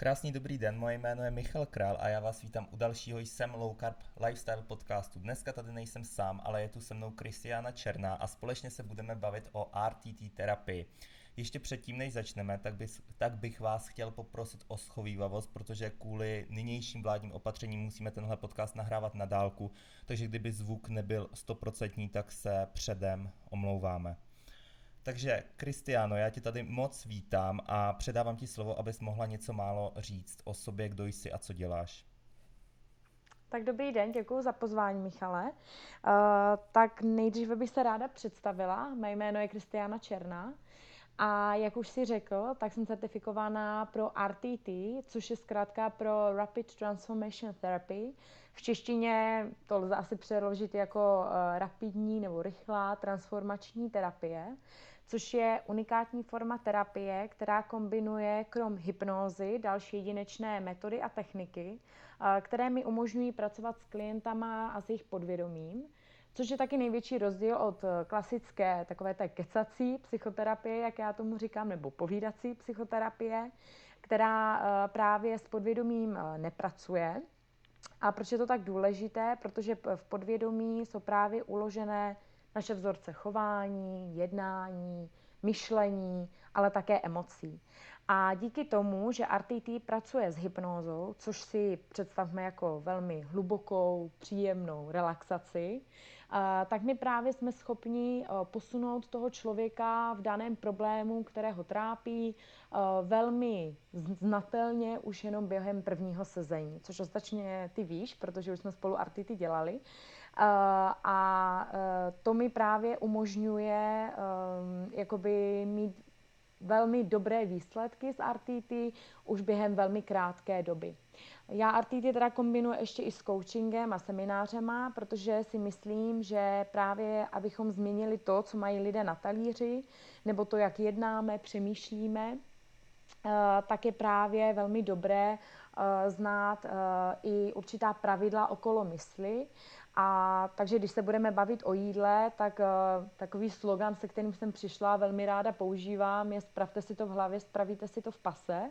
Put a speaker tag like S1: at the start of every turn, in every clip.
S1: Krásný dobrý den, moje jméno je Michal Král a já vás vítám u dalšího jsem Low Carb Lifestyle podcastu. Dneska tady nejsem sám, ale je tu se mnou Kristiana Černá a společně se budeme bavit o RTT terapii. Ještě předtím, než začneme, tak, bys, tak bych vás chtěl poprosit o schovývavost, protože kvůli nynějším vládním opatřením musíme tenhle podcast nahrávat na dálku, takže kdyby zvuk nebyl stoprocentní, tak se předem omlouváme. Takže, Kristiano, já tě tady moc vítám a předávám ti slovo, abys mohla něco málo říct o sobě, kdo jsi a co děláš.
S2: Tak dobrý den, děkuji za pozvání, Michale. Uh, tak nejdříve bych se ráda představila. Mé jméno je Kristiana Černá. A jak už si řekl, tak jsem certifikovaná pro RTT, což je zkrátka pro Rapid Transformation Therapy. V češtině to lze asi přeložit jako uh, rapidní nebo rychlá transformační terapie což je unikátní forma terapie, která kombinuje krom hypnózy další jedinečné metody a techniky, které mi umožňují pracovat s klientama a s jejich podvědomím, což je taky největší rozdíl od klasické takové té kecací psychoterapie, jak já tomu říkám, nebo povídací psychoterapie, která právě s podvědomím nepracuje. A proč je to tak důležité? Protože v podvědomí jsou právě uložené naše vzorce chování, jednání, myšlení, ale také emocí. A díky tomu, že RTT pracuje s hypnózou, což si představme jako velmi hlubokou, příjemnou relaxaci, tak my právě jsme schopni posunout toho člověka v daném problému, kterého trápí, velmi znatelně už jenom během prvního sezení, což ostatně ty víš, protože už jsme spolu RTT dělali. A e, to mi právě umožňuje e, jakoby mít velmi dobré výsledky z RTT už během velmi krátké doby. Já RTT teda kombinuji ještě i s coachingem a seminářema, protože si myslím, že právě abychom změnili to, co mají lidé na talíři, nebo to, jak jednáme, přemýšlíme, tak je právě velmi dobré znát i určitá pravidla okolo mysli a takže když se budeme bavit o jídle, tak uh, takový slogan, se kterým jsem přišla, velmi ráda používám, je spravte si to v hlavě, spravíte si to v pase,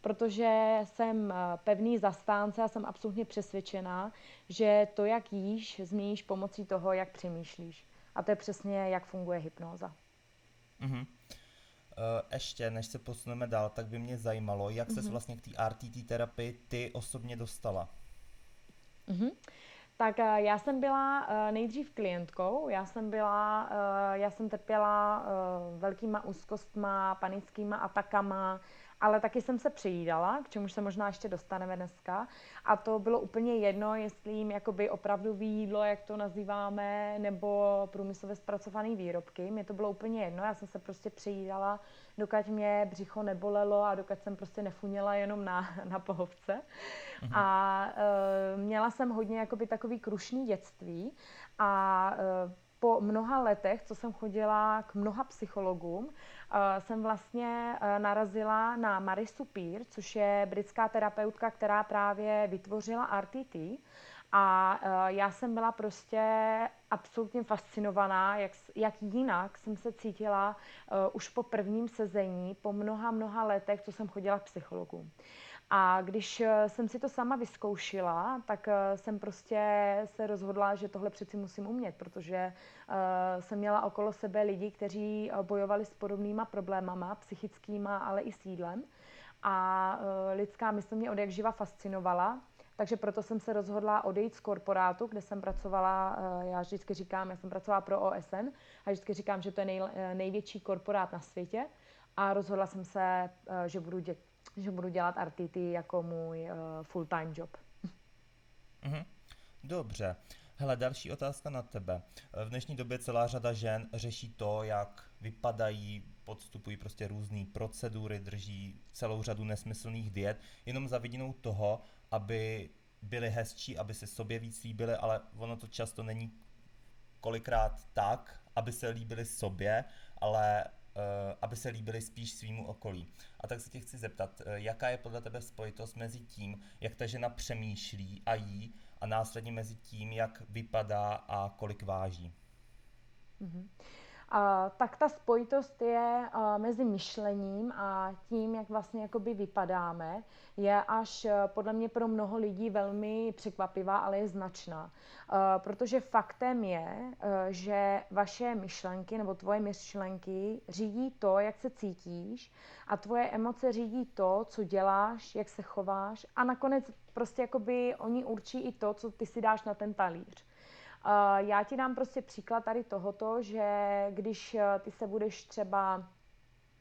S2: protože jsem eh, pevný zastánce a jsem absolutně přesvědčená, že to, jak jíš, změníš pomocí toho, jak přemýšlíš. A to je přesně, jak funguje hypnóza.
S1: Uh-huh. Uh, ještě, než se posuneme dál, tak by mě zajímalo, jak uh-huh. vlastně k té RTT terapii ty osobně dostala.
S2: Uh-huh. Tak eh, já jsem byla eh, nejdřív klientkou, já jsem byla, eh, já jsem trpěla velkýma úzkostma, panickýma atakama, ale taky jsem se přijídala, k čemu se možná ještě dostaneme dneska. A to bylo úplně jedno, jestli jim jakoby opravdu jídlo, jak to nazýváme, nebo průmyslově zpracované výrobky. Mně to bylo úplně jedno, já jsem se prostě přijídala, dokud mě břicho nebolelo a dokud jsem prostě nefuněla jenom na, na pohovce. Mhm. A e, měla jsem hodně jakoby takový krušný dětství a e, po mnoha letech, co jsem chodila k mnoha psychologům, Eh, jsem vlastně eh, narazila na Marisu Peer, což je britská terapeutka, která právě vytvořila RTT. A eh, já jsem byla prostě absolutně fascinovaná, jak, jak jinak jsem se cítila už po prvním sezení, po mnoha, mnoha letech, co jsem chodila k psychologům. A když eh, jsem si to sama vyzkoušela, tak eh, jsem prostě se rozhodla, že tohle přeci musím umět, protože uh, jsem měla okolo sebe lidi, kteří bojovali s podobnýma problémama, psychickýma, ale i sídlem. A uh, lidská mysl mě od jak živa fascinovala, takže proto jsem se rozhodla odejít z korporátu, kde jsem pracovala, já vždycky říkám, já jsem pracovala pro OSN a vždycky říkám, že to je nej, největší korporát na světě a rozhodla jsem se, že budu dět, že budu dělat RTT jako můj uh, full-time job.
S1: Mhm. Dobře. Hele, další otázka na tebe. V dnešní době celá řada žen řeší to, jak vypadají, podstupují prostě různé procedury, drží celou řadu nesmyslných diet, jenom za vidinou toho, aby byly hezčí, aby se sobě víc líbily, ale ono to často není kolikrát tak, aby se líbily sobě, ale Eh, aby se líbily spíš svýmu okolí. A tak se tě chci zeptat, eh, jaká je podle tebe spojitost mezi tím, jak ta žena přemýšlí a jí, a následně mezi tím, jak vypadá a kolik váží?
S2: Mm-hmm. Tak ta spojitost je mezi myšlením a tím, jak vlastně jakoby vypadáme, je až podle mě pro mnoho lidí velmi překvapivá, ale je značná. A, protože faktem je, že vaše myšlenky nebo tvoje myšlenky řídí to, jak se cítíš a tvoje emoce řídí to, co děláš, jak se chováš a nakonec prostě jakoby oni určí i to, co ty si dáš na ten talíř. Já ti dám prostě příklad tady tohoto, že když eh, ty se budeš třeba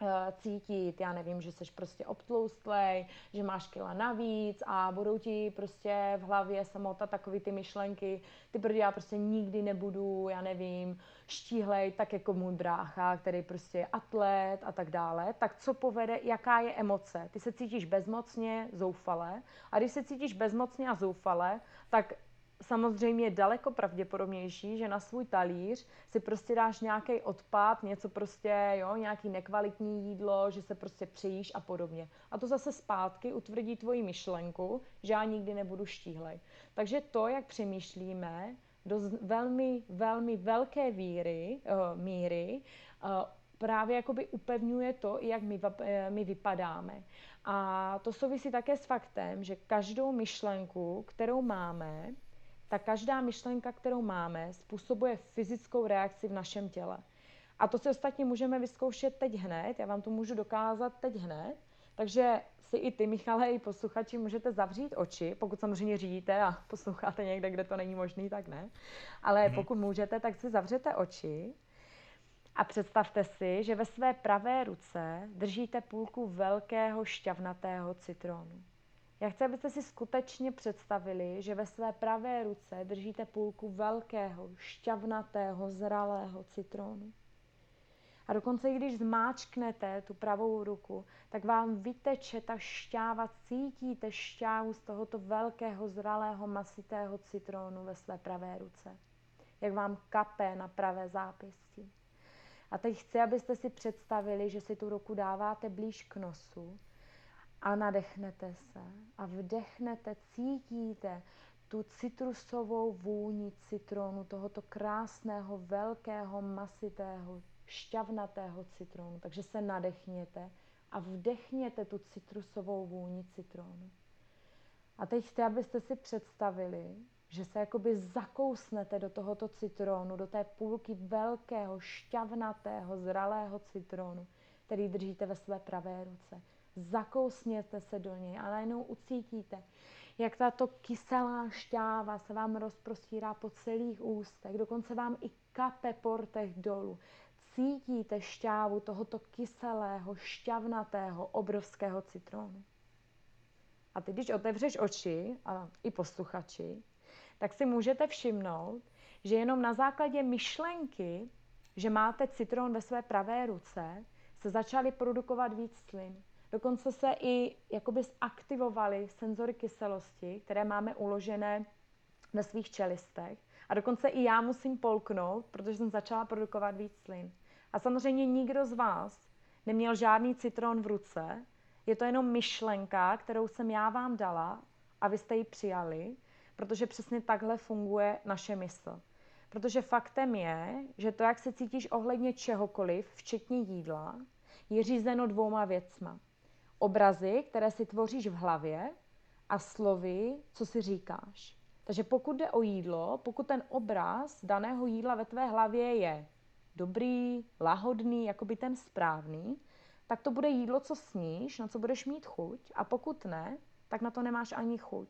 S2: eh, cítit, já nevím, že jsi prostě obtloustlej, že máš kila navíc a budou ti prostě v hlavě samotat takový ty myšlenky, ty protože já prostě nikdy nebudu, já nevím, štíhlej, tak jako můj brácha, který prostě je atlet a tak dále, tak co povede, jaká je emoce? Ty se cítíš bezmocně, zoufale a když se cítíš bezmocně a zoufale, tak samozřejmě je daleko pravděpodobnější, že na svůj talíř si prostě dáš nějaký odpad, něco prostě, jo, nějaký nekvalitní jídlo, že se prostě přejíš a podobně. A to zase zpátky utvrdí tvoji myšlenku, že já nikdy nebudu štíhlej. Takže to, jak přemýšlíme, do velmi, velmi velké víry, uh, míry uh, právě jakoby upevňuje to, jak my, eh, my vypadáme. A to souvisí také s faktem, že každou myšlenku, kterou máme, tak každá myšlenka, kterou máme, způsobuje fyzickou reakci v našem těle. A to si ostatně můžeme vyzkoušet teď hned, já vám to můžu dokázat teď hned, takže si i ty, Michale, i posluchači můžete zavřít oči, pokud samozřejmě řídíte a posloucháte někde, kde to není možný, tak ne. Ale mm-hmm. pokud můžete, tak si zavřete oči a představte si, že ve své pravé ruce držíte půlku velkého šťavnatého citronu. Já chci, abyste si skutečně představili, že ve své pravé ruce držíte půlku velkého, šťavnatého, zralého citronu. A dokonce, když zmáčknete tu pravou ruku, tak vám vyteče ta šťáva, cítíte šťávu z tohoto velkého, zralého, masitého citronu ve své pravé ruce. Jak vám kape na pravé zápěstí. A teď chci, abyste si představili, že si tu ruku dáváte blíž k nosu a nadechnete se a vdechnete, cítíte tu citrusovou vůni citronu, tohoto krásného, velkého, masitého, šťavnatého citronu. Takže se nadechněte a vdechněte tu citrusovou vůni citronu. A teď chci, abyste si představili, že se jakoby zakousnete do tohoto citronu, do té půlky velkého, šťavnatého, zralého citronu, který držíte ve své pravé ruce zakousněte se do něj a najednou ucítíte, jak tato kyselá šťáva se vám rozprostírá po celých ústech, dokonce vám i kape portech dolů. Cítíte šťávu tohoto kyselého, šťavnatého, obrovského citronu. A ty, když otevřeš oči, a i posluchači, tak si můžete všimnout, že jenom na základě myšlenky, že máte citron ve své pravé ruce, se začaly produkovat víc slin. Dokonce se i jakoby zaktivovaly senzory kyselosti, které máme uložené ve svých čelistech. A dokonce i já musím polknout, protože jsem začala produkovat víc slin. A samozřejmě nikdo z vás neměl žádný citron v ruce, je to jenom myšlenka, kterou jsem já vám dala a vy jste ji přijali, protože přesně takhle funguje naše mysl. Protože faktem je, že to, jak se cítíš ohledně čehokoliv, včetně jídla, je řízeno dvouma věcma obrazy, které si tvoříš v hlavě a slovy, co si říkáš. Takže pokud jde o jídlo, pokud ten obraz daného jídla ve tvé hlavě je dobrý, lahodný, jako by ten správný, tak to bude jídlo, co sníš, na co budeš mít chuť a pokud ne, tak na to nemáš ani chuť.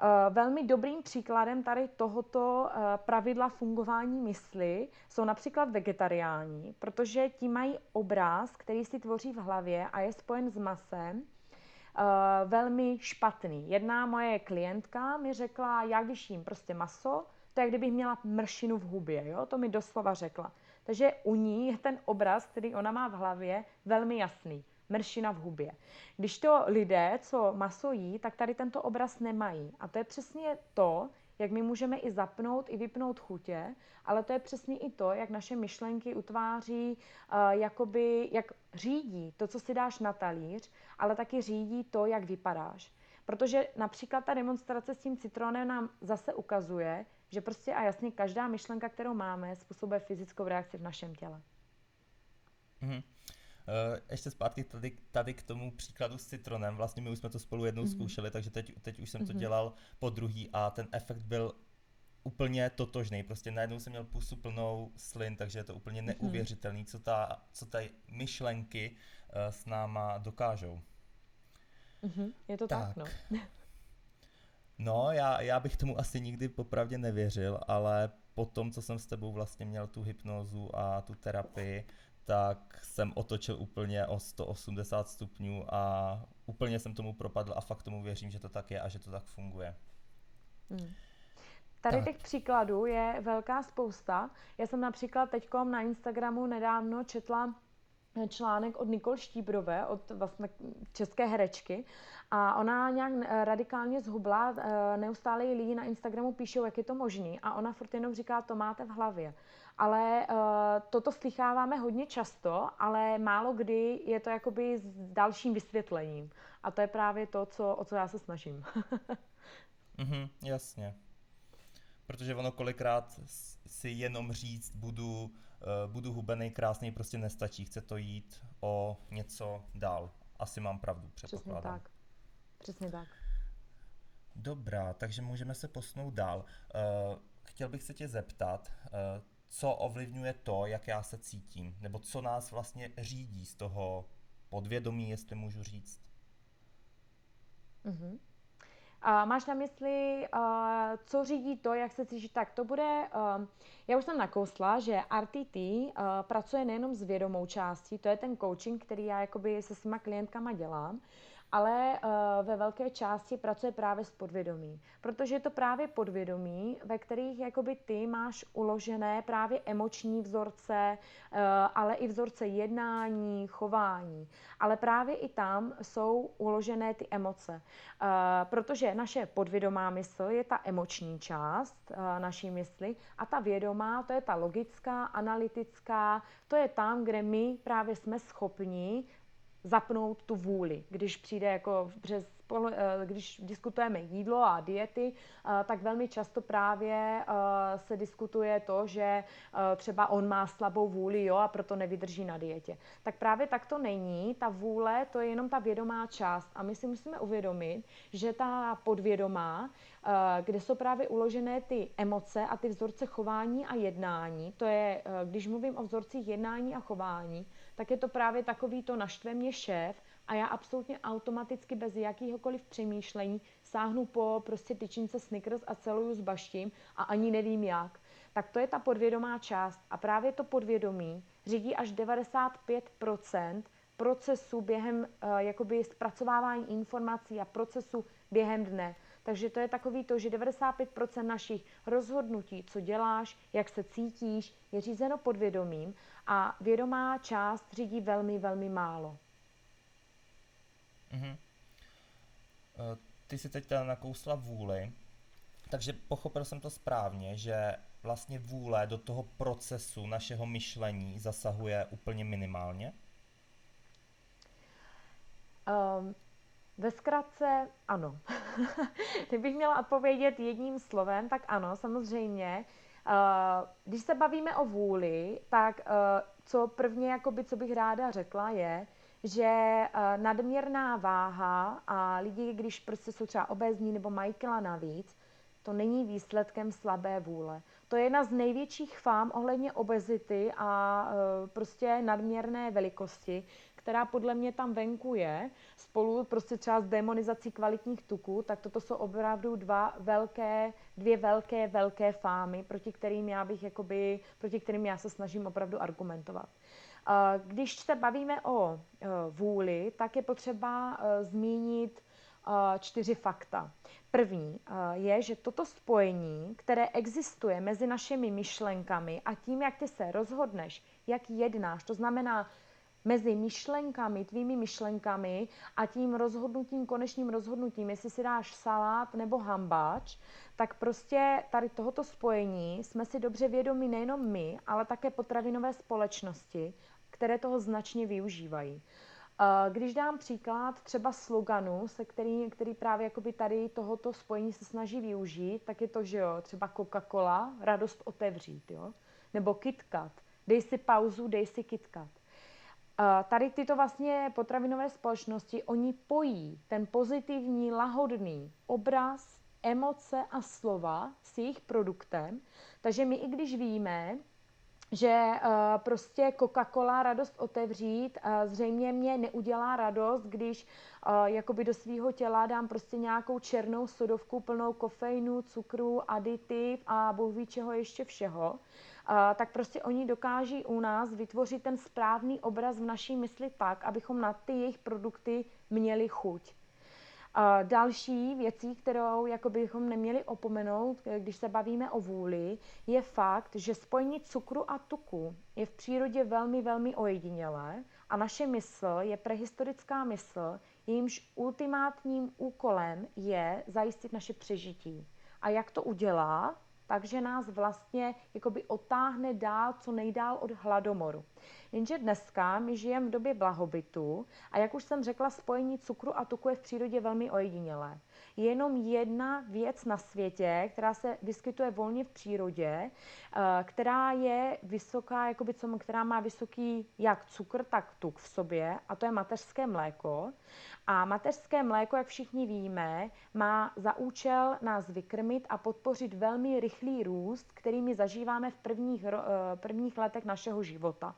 S2: Eh, velmi dobrým příkladem tady tohoto eh, pravidla fungování mysli jsou například vegetariáni, protože ti mají obraz, který si tvoří v hlavě a je spojen s masem, eh, velmi špatný. Jedna moje klientka mi řekla, já když jím prostě maso, to je, kdybych měla mršinu v hubě, jo? to mi doslova řekla. Takže u ní je ten obraz, který ona má v hlavě, velmi jasný mršina v hubě. Když to lidé, co maso jí, tak tady tento obraz nemají. A to je přesně to, jak my můžeme i zapnout, i vypnout chutě, ale to je přesně i to, jak naše myšlenky utváří, uh, jakoby, jak řídí to, co si dáš na talíř, ale taky řídí to, jak vypadáš. Protože například ta demonstrace s tím citronem nám zase ukazuje, Že prostě a jasně každá myšlenka, kterou máme, způsobuje fyzickou reakci v našem těle.
S1: Mm-hmm. Ještě zpátky tady, tady k tomu příkladu s citronem. Vlastně my už jsme to spolu jednou mm-hmm. zkoušeli, takže teď, teď už jsem mm-hmm. to mhm. dělal po druhý a ten efekt byl úplně totožný. Prostě najednou jsem měl pusu plnou slin, takže je to úplně mhm. neuvěřitelný, co, ta, co tady myšlenky uh, s náma dokážou.
S2: Mm-hmm, je to tak, tak no.
S1: No, já, já bych tomu asi nikdy popravdě nevěřil, ale po tom, co jsem s tebou vlastně měl tu hypnózu a tu terapii, tak jsem otočil úplně o 180 stupňů a úplně jsem tomu propadl a fakt tomu věřím, že to tak je a že to tak funguje.
S2: Hmm. Tady tak. těch příkladů je velká spousta. Já jsem například teď na Instagramu nedávno četla článek od Nikol Štíbrové, od vlastně české herečky a ona nějak eh, radikálně zhubla, eh, neustále jí lidi na Instagramu píšou, jak je to možný a ona furt jenom říká, to máte v hlavě. Ale uh, toto slycháváme hodně často, ale málo kdy je to jakoby s dalším vysvětlením. A to je právě to, co, o co já se snažím.
S1: mhm, jasně. Protože ono kolikrát si jenom říct, budu, uh, budu hubený, krásný, prostě nestačí. Chce to jít o něco dál. Asi mám pravdu, předpokládám.
S2: Přesně tak. Přesně tak.
S1: Dobrá, takže můžeme se posunout dál. Uh, chtěl bych se tě zeptat, uh, co ovlivňuje to, jak já se cítím, nebo co nás vlastně řídí z toho podvědomí, jestli můžu říct.
S2: Uh-huh. A máš na mysli, uh, co řídí to, jak se cítíš? Tak to bude, já už jsem nakousla, že RTT pracuje nejenom s vědomou částí, to je ten coaching, který já jakoby se svýma klientkama dělám, ale uh, ve velké části pracuje právě s podvědomí, protože je to právě podvědomí, ve kterých jakoby ty máš uložené právě emoční vzorce, uh, ale i vzorce jednání, chování. Ale právě i tam jsou uložené ty emoce, uh, protože naše podvědomá mysl je ta emoční část naší mysli a ta vědomá, to je ta logická, analytická, to je tam, kde my právě jsme schopni zapnout tu vůli, když přijde jako přes když diskutujeme jídlo a diety, eh, tak velmi často právě eh, se diskutuje to, že třeba on má slabou vůli jo, a proto nevydrží na dietě. Tak právě tak to není. Ta vůle, to je jenom ta vědomá část. A my si musíme uvědomit, že ta podvědomá, kde jsou právě uložené ty emoce a ty vzorce chování a jednání, to je, když mluvím o vzorcích jednání a chování, tak je to právě takový to naštve mě šéf a já absolutně automaticky bez jakýhokoliv přemýšlení sáhnu po prostě tyčince Snickers a celuju s baštím a ani nevím jak. Tak to je ta podvědomá část a právě to podvědomí řídí až 95% procesu během uh, jakoby zpracovávání informací a procesu během dne. Takže to je takový to, že 95% našich rozhodnutí, co děláš, jak se cítíš, je řízeno podvědomím a vědomá část řídí velmi, velmi málo.
S1: Mm-hmm. Ty si teď nakousla vůli, takže pochopil jsem to správně, že vlastně vůle do toho procesu našeho myšlení zasahuje úplně minimálně?
S2: Um, ve zkratce ano. Kdybych měla odpovědět jedním slovem, tak ano, samozřejmě. Uh, když se bavíme o vůli, tak uh, co prvně, jakoby, co bych ráda řekla, je, že uh, nadměrná váha a lidi, když prostě jsou třeba obezní nebo mají kila navíc, to není výsledkem slabé vůle. To je jedna z největších fám ohledně obezity a uh, prostě nadměrné velikosti, která podle mě tam venku je, spolu prostě třeba s demonizací kvalitních tuků, tak toto jsou opravdu dva velké, dvě velké, velké fámy, proti kterým já bych jakoby, proti kterým já se snažím opravdu argumentovat. Když se bavíme o e, vůli, tak je potřeba e, zmínit čtyři fakta. První je, že toto spojení, které existuje mezi našimi myšlenkami a tím, jak ty se rozhodneš, jak jednáš, to znamená mezi myšlenkami, tvými myšlenkami a tím rozhodnutím, konečným rozhodnutím, jestli si dáš salát nebo hambáč, tak prostě tady tohoto spojení jsme si dobře vědomi nejenom my, ale také potravinové společnosti, které toho značně využívají. Když dám příklad třeba sloganu, se který, který právě jakoby tady tohoto spojení se snaží využít, tak je to, že jo, třeba Coca-Cola, radost otevřít, jo, nebo KitKat, dej si pauzu, dej si KitKat. Tady tyto vlastně potravinové společnosti, oni pojí ten pozitivní, lahodný obraz, emoce a slova s jejich produktem, takže my i když víme, že uh, prostě Coca-Cola radost otevřít uh, zřejmě mě neudělá radost, když uh, jakoby do svého těla dám prostě nějakou černou sodovku plnou kofeinu, cukru, aditiv a ví čeho ještě všeho, uh, tak prostě oni dokáží u nás vytvořit ten správný obraz v naší mysli tak, abychom na ty jejich produkty měli chuť. Další věcí, kterou jako bychom neměli opomenout, když se bavíme o vůli, je fakt, že spojení cukru a tuku je v přírodě velmi, velmi ojedinělé a naše mysl je prehistorická mysl, jejímž ultimátním úkolem je zajistit naše přežití. A jak to udělá? Takže nás vlastně jakoby otáhne dál, co nejdál od hladomoru. Jenže dneska my žijeme v době blahobytu a jak už jsem řekla, spojení cukru a tuku je v přírodě velmi ojedinělé. Je jenom jedna věc na světě, která se vyskytuje volně v přírodě, eh, která je vysoká, jakoby, co, která má vysoký jak cukr, tak tuk v sobě, a to je mateřské mléko. A mateřské mléko, jak všichni víme, má za účel nás vykrmit a podpořit velmi rychlý růst, který my zažíváme v prvních, eh, prvních letech našeho života.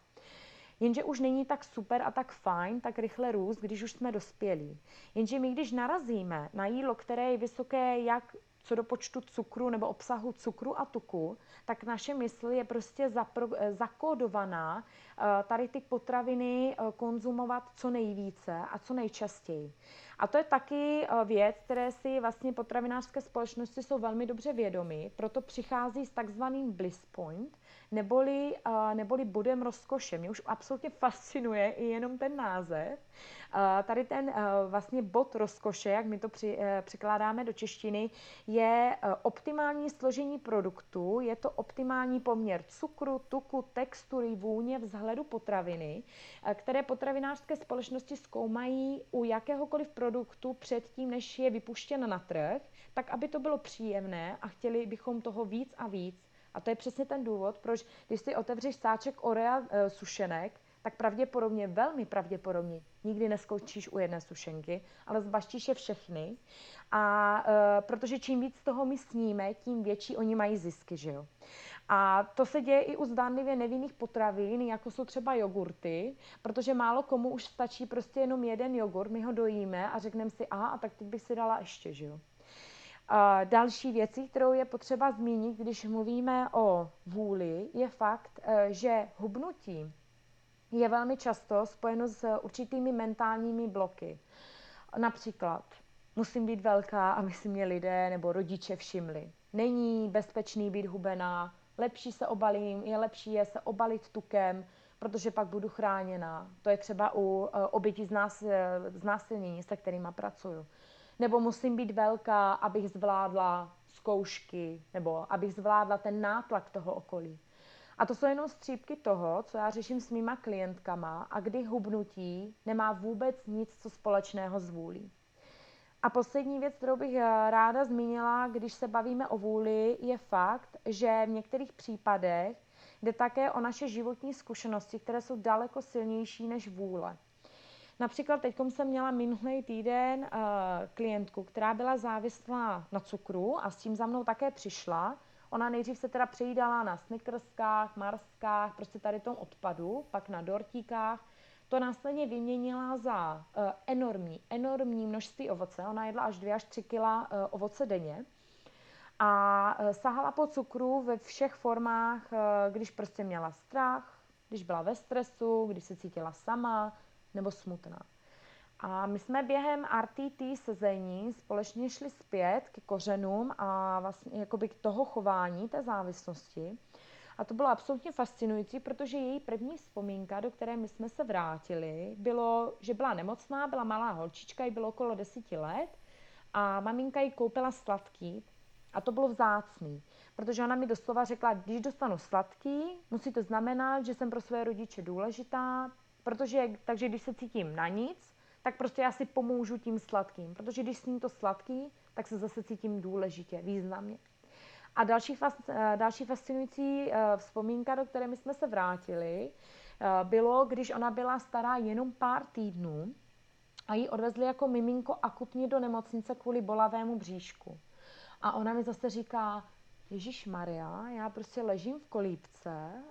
S2: Jenže už není tak super a tak fajn, tak rychle růst, když už jsme dospělí. Jenže my, když narazíme na jídlo, které je vysoké jak co do počtu cukru nebo obsahu cukru a tuku, tak naše mysl je prostě zapro, eh, zakódovaná eh, tady ty potraviny konzumovat co nejvíce a co nejčastěji. A to je taky věc, které si vlastně potravinářské společnosti jsou velmi dobře vědomy, proto přichází s takzvaným bliss point, neboli, uh, neboli bodem rozkoše. Mě už absolutně fascinuje i jenom ten název. Uh, tady ten vlastně bod rozkoše, jak my to při, překládáme do češtiny, je optimální složení produktu, je to optimální poměr cukru, tuku, textury, vůně, vzhledu potraviny, které potravinářské společnosti zkoumají u jakéhokoliv produktu předtím, než je vypuštěn na trh, tak aby to bylo příjemné a chtěli bychom toho víc a víc. A to je přesně ten důvod, proč když si otevřeš sáček Orea e, sušenek, tak pravděpodobně, velmi pravděpodobně, nikdy neskončíš u jedné sušenky, ale zbaštíš je všechny. A e, protože čím víc toho my sníme, tím větší oni mají zisky, že jo. A to se děje i u zdánlivě nevinných potravin, jako jsou třeba jogurty, protože málo komu už stačí prostě jenom jeden jogurt, my ho dojíme a řekneme si, aha, a tak teď bych si dala ještě, že jo. Další věcí, kterou je potřeba zmínit, když mluvíme o vůli, je fakt, eh, že hubnutí je velmi často spojeno s určitými mentálními bloky. Například, musím být velká, aby si mě lidé nebo rodiče všimli. Není bezpečný být hubená, lepší se obalím, je lepší je se obalit tukem, protože pak budu chráněná. To je třeba u eh, obětí znásilnění, se kterými pracuju nebo musím být velká, abych zvládla zkoušky, nebo abych zvládla ten nátlak toho okolí. A to jsou jenom střípky toho, co já řeším s mýma klientkama a kdy hubnutí nemá vůbec nic co společného s vůlí. A poslední věc, kterou bych eh, ráda zmínila, když se bavíme o vůli, je fakt, že v některých případech jde také o naše životní zkušenosti, které jsou daleko silnější než vůle. Například teď jsem měla minulý týden uh, klientku, která byla závislá na cukru a s tím za mnou také přišla. Ona nejdřív se teda přejídala na snickerskách, marskách, prostě tady tom odpadu, pak na dortíkách. To následně vyměnila za uh, enormní, enormní množství ovoce. Ona jedla až 2 až 3 kg uh, ovoce denně. A uh, sahala po cukru ve všech formách, když prostě měla strach, když byla ve stresu, když se cítila sama, nebo smutná. A my jsme během RTT sezení společně šli zpět k kořenům a vlastně jakoby k toho chování, té závislosti. A to bylo absolutně fascinující, protože její první vzpomínka, do které my jsme se vrátili, bylo, že byla nemocná, byla malá holčička, jí bylo okolo deseti let a maminka jí koupila sladký a to bylo vzácný, protože ona mi doslova řekla, když dostanu sladký, musí to znamenat, že jsem pro své rodiče důležitá, Protože, takže když se cítím na nic, tak prostě já si pomůžu tím sladkým. Protože když sním to sladký, tak se zase cítím důležitě, významně. A další, eh, další fascinující eh, vzpomínka, do které my jsme se vrátili, eh, bylo, když ona byla stará jenom pár týdnů a ji odvezli jako miminko akutně do nemocnice kvůli bolavému bříšku. A ona mi zase říká, Ježíš Maria, já prostě ležím v kolípce,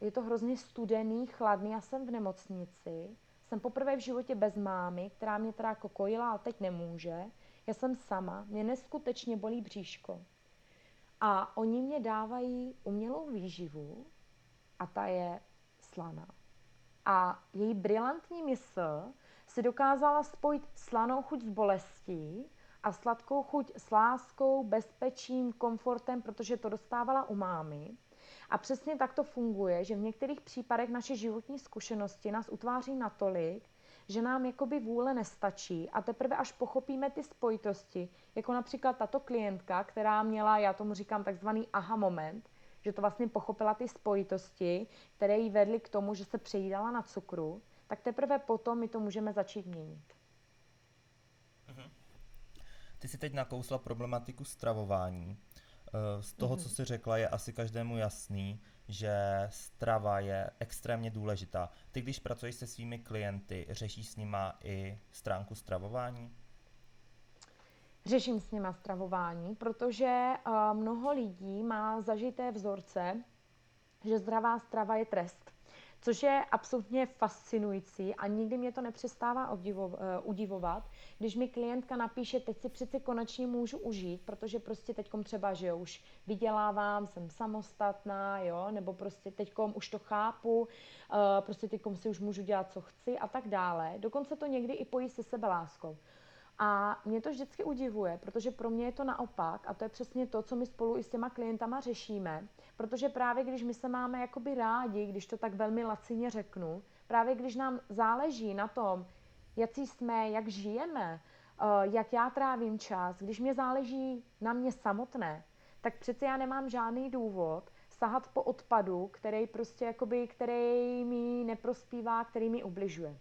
S2: je to hrozně studený, chladný, já jsem v nemocnici, jsem poprvé v životě bez mámy, která mě teda kokojila, ale teď nemůže. Já jsem sama, mě neskutečně bolí bříško. A oni mě dávají umělou výživu a ta je slaná. A její brilantní mysl si dokázala spojit slanou chuť s bolestí a sladkou chuť s láskou, bezpečím, komfortem, protože to dostávala u mámy. A přesně tak to funguje, že v některých případech naše životní zkušenosti nás utváří natolik, že nám jakoby vůle nestačí a teprve až pochopíme ty spojitosti, jako například tato klientka, která měla, já tomu říkám takzvaný aha moment, že to vlastně pochopila ty spojitosti, které jí vedly k tomu, že se přejídala na cukru, tak teprve potom my to můžeme začít měnit.
S1: Mhm. Ty si teď nakousla problematiku stravování. Eh, z toho, mm-hmm. co jsi řekla, je asi každému jasný, že strava je extrémně důležitá. Ty, když pracuješ se svými klienty, řešíš s nima i stránku stravování?
S2: Řeším s nima stravování, protože uh, mnoho lidí má zažité vzorce, že zdravá strava je trest což je absolutně fascinující a nikdy mě to nepřestává eh, udivovat, když mi klientka napíše, teď si přeci konečně můžu užít, protože prostě teďkom třeba, že už vydělávám, jsem samostatná, jo, nebo prostě teďkom už to chápu, eh, prostě teďkom si už můžu dělat, co chci a tak dále. Dokonce to někdy i pojí se sebeláskou. A mě to vždycky udivuje, protože pro mě je to naopak a to je přesně to, co my spolu i s těma klientama řešíme, protože právě když my se máme jakoby rádi, když to tak velmi lacině řeknu, právě když nám záleží na tom, jaký jsme, jak žijeme, eh, jak já trávím čas, když mě záleží na mě samotné, tak přece já nemám žádný důvod sahat po odpadu, který prostě jakoby, který mi neprospívá, který mi ubližuje.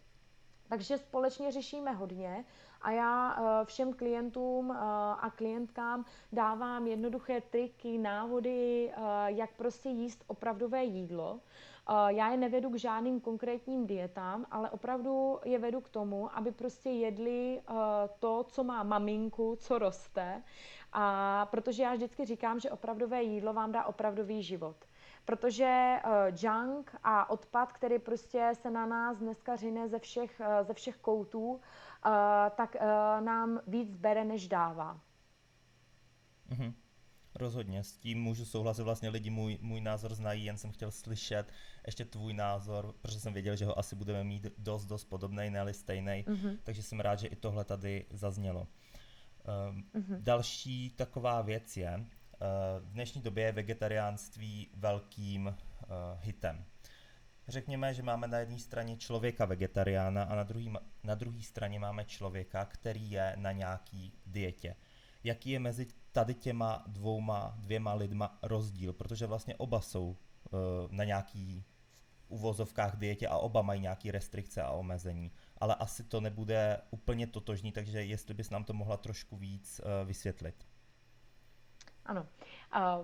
S2: Takže společně řešíme hodně a já eh, všem klientům eh, a klientkám dávám jednoduché triky, návody, eh, jak prostě jíst opravdové jídlo. Já je nevedu k žádným konkrétním dietám, ale opravdu je vedu k tomu, aby prostě jedli to, co má maminku, co roste. A protože já vždycky říkám, že opravdové jídlo vám dá opravdový život protože junk a odpad, který prostě se na nás dneska řine ze všech, ze všech koutů, tak uh, nám víc bere, než dává.
S1: Mm-hmm. Rozhodně, s tím můžu souhlasit, vlastně lidi můj, můj názor znají, jen jsem chtěl slyšet ještě tvůj názor, protože jsem věděl, že ho asi budeme mít dost, dost podobný, ne stejný, mm-hmm. takže jsem rád, že i tohle tady zaznělo. Um, mm-hmm. Další taková věc je, v dnešní době je vegetariánství velkým uh, hitem. Řekněme, že máme na jedné straně člověka vegetariána a na druhé na druhý straně máme člověka, který je na nějaký dietě. Jaký je mezi tady těma dvouma, dvěma lidma rozdíl? Protože vlastně oba jsou uh, na nějaký uvozovkách dietě a oba mají nějaké restrikce a omezení. Ale asi to nebude úplně totožný, takže jestli bys nám to mohla trošku víc uh, vysvětlit.
S2: Ano.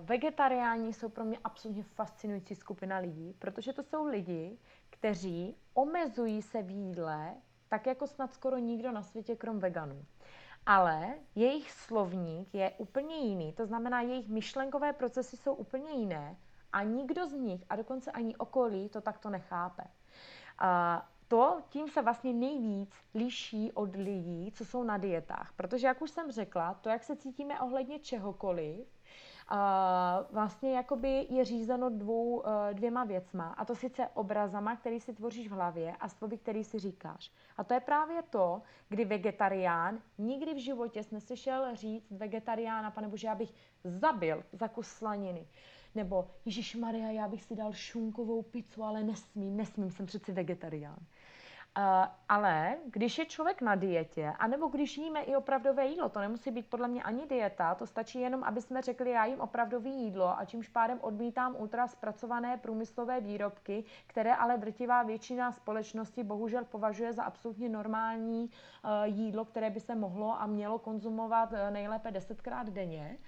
S2: Vegetariáni jsou pro mě absolutně fascinující skupina lidí, protože to jsou lidi, kteří omezují se v jídle, tak jako snad skoro nikdo na světě krom veganů. Ale jejich slovník je úplně jiný, to znamená, jejich myšlenkové procesy jsou úplně jiné a nikdo z nich, a dokonce ani okolí, to takto nechápe. Uh, to tím se vlastně nejvíc liší od lidí, co jsou na dietách. Protože, jak už jsem řekla, to, jak se cítíme ohledně čehokoliv, a vlastně jakoby je řízeno dvou, eh, dvěma věcma. A to sice obrazama, který si tvoříš v hlavě a slovy, který si říkáš. A to je právě to, kdy vegetarián nikdy v životě neslyšel říct vegetariána, pane bože, já bych zabil za kus slaniny. Nebo Ježíš Maria, já bych si dal šunkovou pizzu, ale nesmím, nesmím, jsem přeci vegetarián. Ale když je člověk na dietě, anebo když jíme i opravdové jídlo, to nemusí být podle mě ani dieta, to stačí jenom, aby jsme řekli, já jím opravdové jídlo a čímž pádem odmítám ultra zpracované průmyslové výrobky, které ale drtivá většina společnosti bohužel považuje za absolutně normální uh, jídlo, které by se mohlo a mělo konzumovat uh, nejlépe desetkrát denně.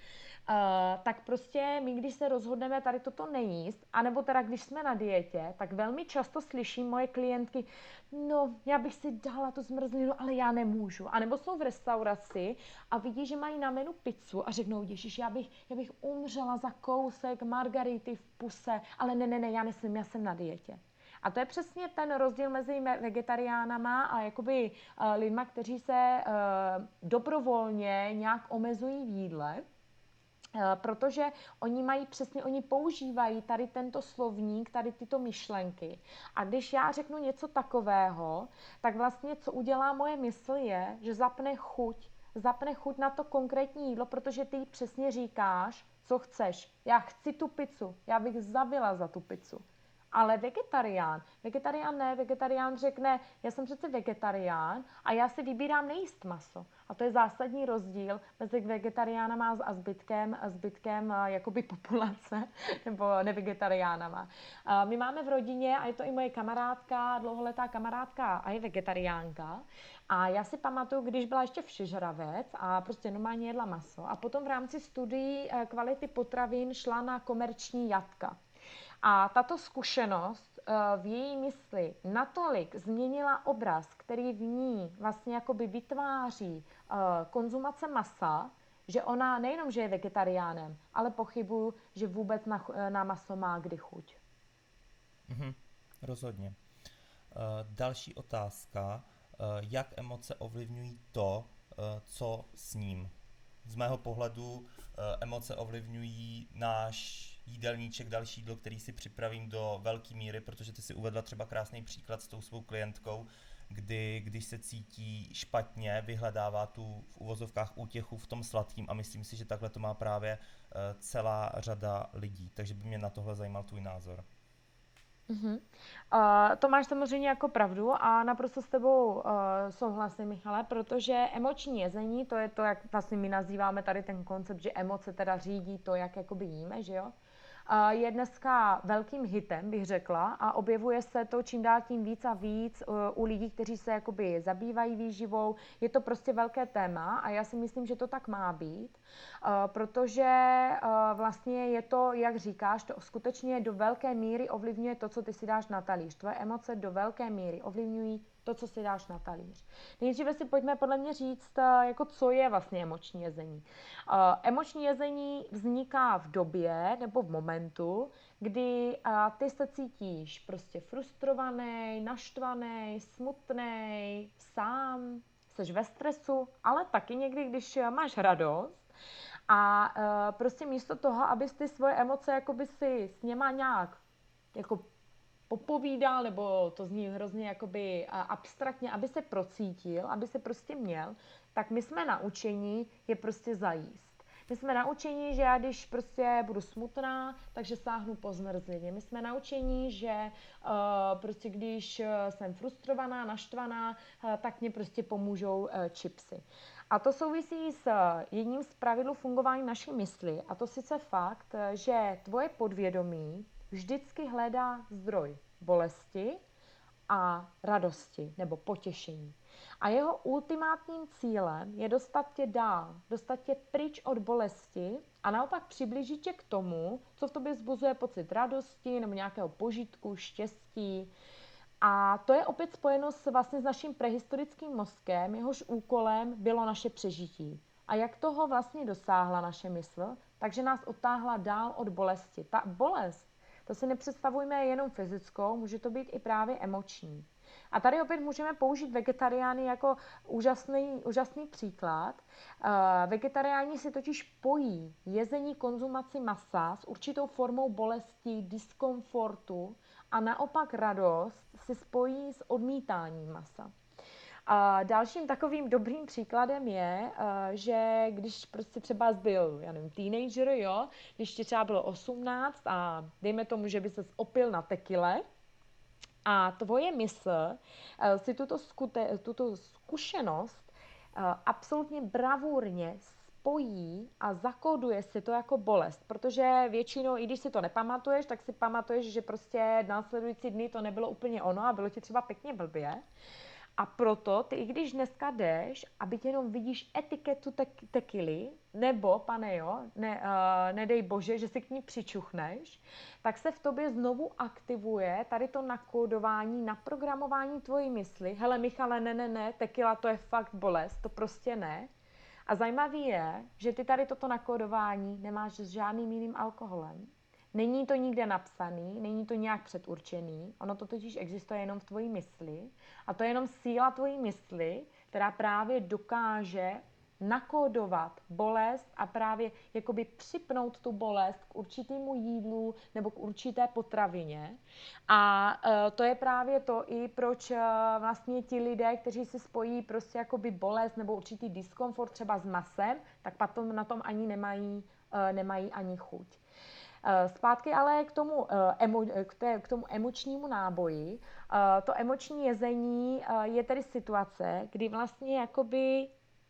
S2: Uh, tak prostě my, když se rozhodneme tady toto nejíst, anebo teda když jsme na dietě, tak velmi často slyším moje klientky, no, já bych si dala tu zmrzlinu, ale já nemůžu. A nebo jsou v restauraci a vidí, že mají na menu pizzu a řeknou, Ježíš, já bych, já bych umřela za kousek margarity v puse, ale ne, ne, ne, já nesmím, já jsem na dietě. A to je přesně ten rozdíl mezi vegetariánama a jakoby uh, lidma, kteří se uh, dobrovolně nějak omezují v jídle, protože oni mají přesně, oni používají tady tento slovník, tady tyto myšlenky. A když já řeknu něco takového, tak vlastně co udělá moje mysl je, že zapne chuť, zapne chuť na to konkrétní jídlo, protože ty přesně říkáš, co chceš. Já chci tu pizzu, já bych zabila za tu pizzu. Ale vegetarián, vegetarián ne, vegetarián řekne, já jsem přece vegetarián a já si vybírám nejíst maso. A to je zásadní rozdíl mezi vegetariánama a zbytkem, a zbytkem jakoby populace, nebo nevegetariánama. My máme v rodině, a je to i moje kamarádka, dlouholetá kamarádka a je vegetariánka, a já si pamatuju, když byla ještě všežravec a prostě normálně jedla maso a potom v rámci studií e, kvality potravin šla na komerční jatka. A tato zkušenost eh, v její mysli natolik změnila obraz, který v ní vlastně jakoby vytváří eh, konzumace masa, že ona nejenom, že je vegetariánem, ale pochybuju, že vůbec na, eh, na maso má kdy chuť.
S1: Mhm, rozhodně. Další otázka. Jak emoce ovlivňují to, co s ním? Z mého pohledu emoce ovlivňují náš jídelníček, další jídlo, který si připravím do velké míry, protože ty si uvedla třeba krásný příklad s tou svou klientkou, kdy, když se cítí špatně, vyhledává tu v uvozovkách útěchu v tom sladkým a myslím si, že takhle to má právě uh, celá řada lidí. Takže by mě na tohle zajímal tvůj názor.
S2: Uh-huh. Uh, to máš samozřejmě jako pravdu a naprosto s tebou uh, souhlasím, Michale, protože emoční jezení, to je to, jak vlastně my nazýváme tady ten koncept, že emoce teda řídí to, jak jakoby jíme, že jo? Je dneska velkým hitem, bych řekla, a objevuje se to čím dál tím víc a víc uh, u lidí, kteří se jakoby zabývají výživou. Je to prostě velké téma a já si myslím, že to tak má být, uh, protože uh, vlastně je to, jak říkáš, to skutečně do velké míry ovlivňuje to, co ty si dáš na talíř. Tvoje emoce do velké míry ovlivňují to, co si dáš na talíř. Nejdříve si pojďme podle mě říct, eh, jako co je vlastně emoční jezení. Uh, emoční jezení vzniká v době nebo v momentu, kdy uh, ty se cítíš prostě frustrovaný, naštvaný, smutný, sám, jsi ve stresu, ale taky někdy, když máš radost, a prostě místo toho, abys ty svoje emoce jakoby si s něma nějak jako popovídal, nebo to zní hrozně jakoby abstraktně, aby se procítil, aby se prostě měl, tak my jsme naučení je prostě zajíst. My jsme naučení, že já když prostě budu smutná, takže sáhnu po zmrzlině. My jsme naučení, že uh, prostě když eh, jsem frustrovaná, naštvaná, uh, tak mě prostě pomůžou uh, chipsy. A to souvisí s jedním z pravidel fungování naší mysli. A to sice fakt, že tvoje podvědomí vždycky hledá zdroj bolesti a radosti nebo potěšení. A jeho ultimátním cílem je dostat tě dál, dostat tě pryč od bolesti a naopak přiblížit tě k tomu, co v tobě zbuzuje pocit radosti nebo nějakého požitku, štěstí. A to je opět spojeno s, vlastně s naším prehistorickým mozkem, jehož úkolem bylo naše přežití. A jak toho vlastně dosáhla naše mysl? Takže nás otáhla dál od bolesti. Ta bolest to si nepředstavujme jenom fyzickou, může to být i právě emoční. A tady opět můžeme použít vegetariány jako úžasný, úžasný příklad. Uh, vegetariáni si totiž pojí jezení konzumaci masa s určitou formou bolesti, diskomfortu a naopak radost si spojí s odmítáním masa. A dalším takovým dobrým příkladem je, eh, že když prostě třeba byl, já nevím, teenager, jo, když ti třeba bylo 18 a dejme tomu, že by se opil na tekile, A tvoje mysl eh, si tuto, skute, tuto zkušenost eh, absolutně bravurně spojí a zakóduje si to jako bolest, protože většinou, i když si to nepamatuješ, tak si pamatuješ, že prostě následující dny to nebylo úplně ono a bylo ti třeba pěkně blbě. A proto ty, i když dneska jdeš a byť jenom vidíš etiketu tek- tekily, nebo, pane jo, ne, uh, nedej bože, že si k ní přičuchneš, tak se v tobě znovu aktivuje tady to nakódování, naprogramování tvojí mysli. Hele, Michale, ne, ne, ne, tekila to je fakt bolest, to prostě ne. A zajímavý je, že ty tady toto nakódování nemáš s žádným jiným alkoholem. Není to nikde napsaný, není to nějak předurčený, ono to totiž existuje jenom v tvojí mysli a to je jenom síla tvojí mysli, která právě dokáže nakódovat bolest a právě jakoby připnout tu bolest k určitému jídlu nebo k určité potravině. A uh, to je právě to i proč uh, vlastně ti lidé, kteří si spojí prostě jakoby bolest nebo určitý diskomfort třeba s masem, tak potom na tom ani nemají, uh, nemají ani chuť. Zpátky ale k tomu, emo, k, té, k tomu emočnímu náboji. To emoční jezení je tedy situace, kdy vlastně jakoby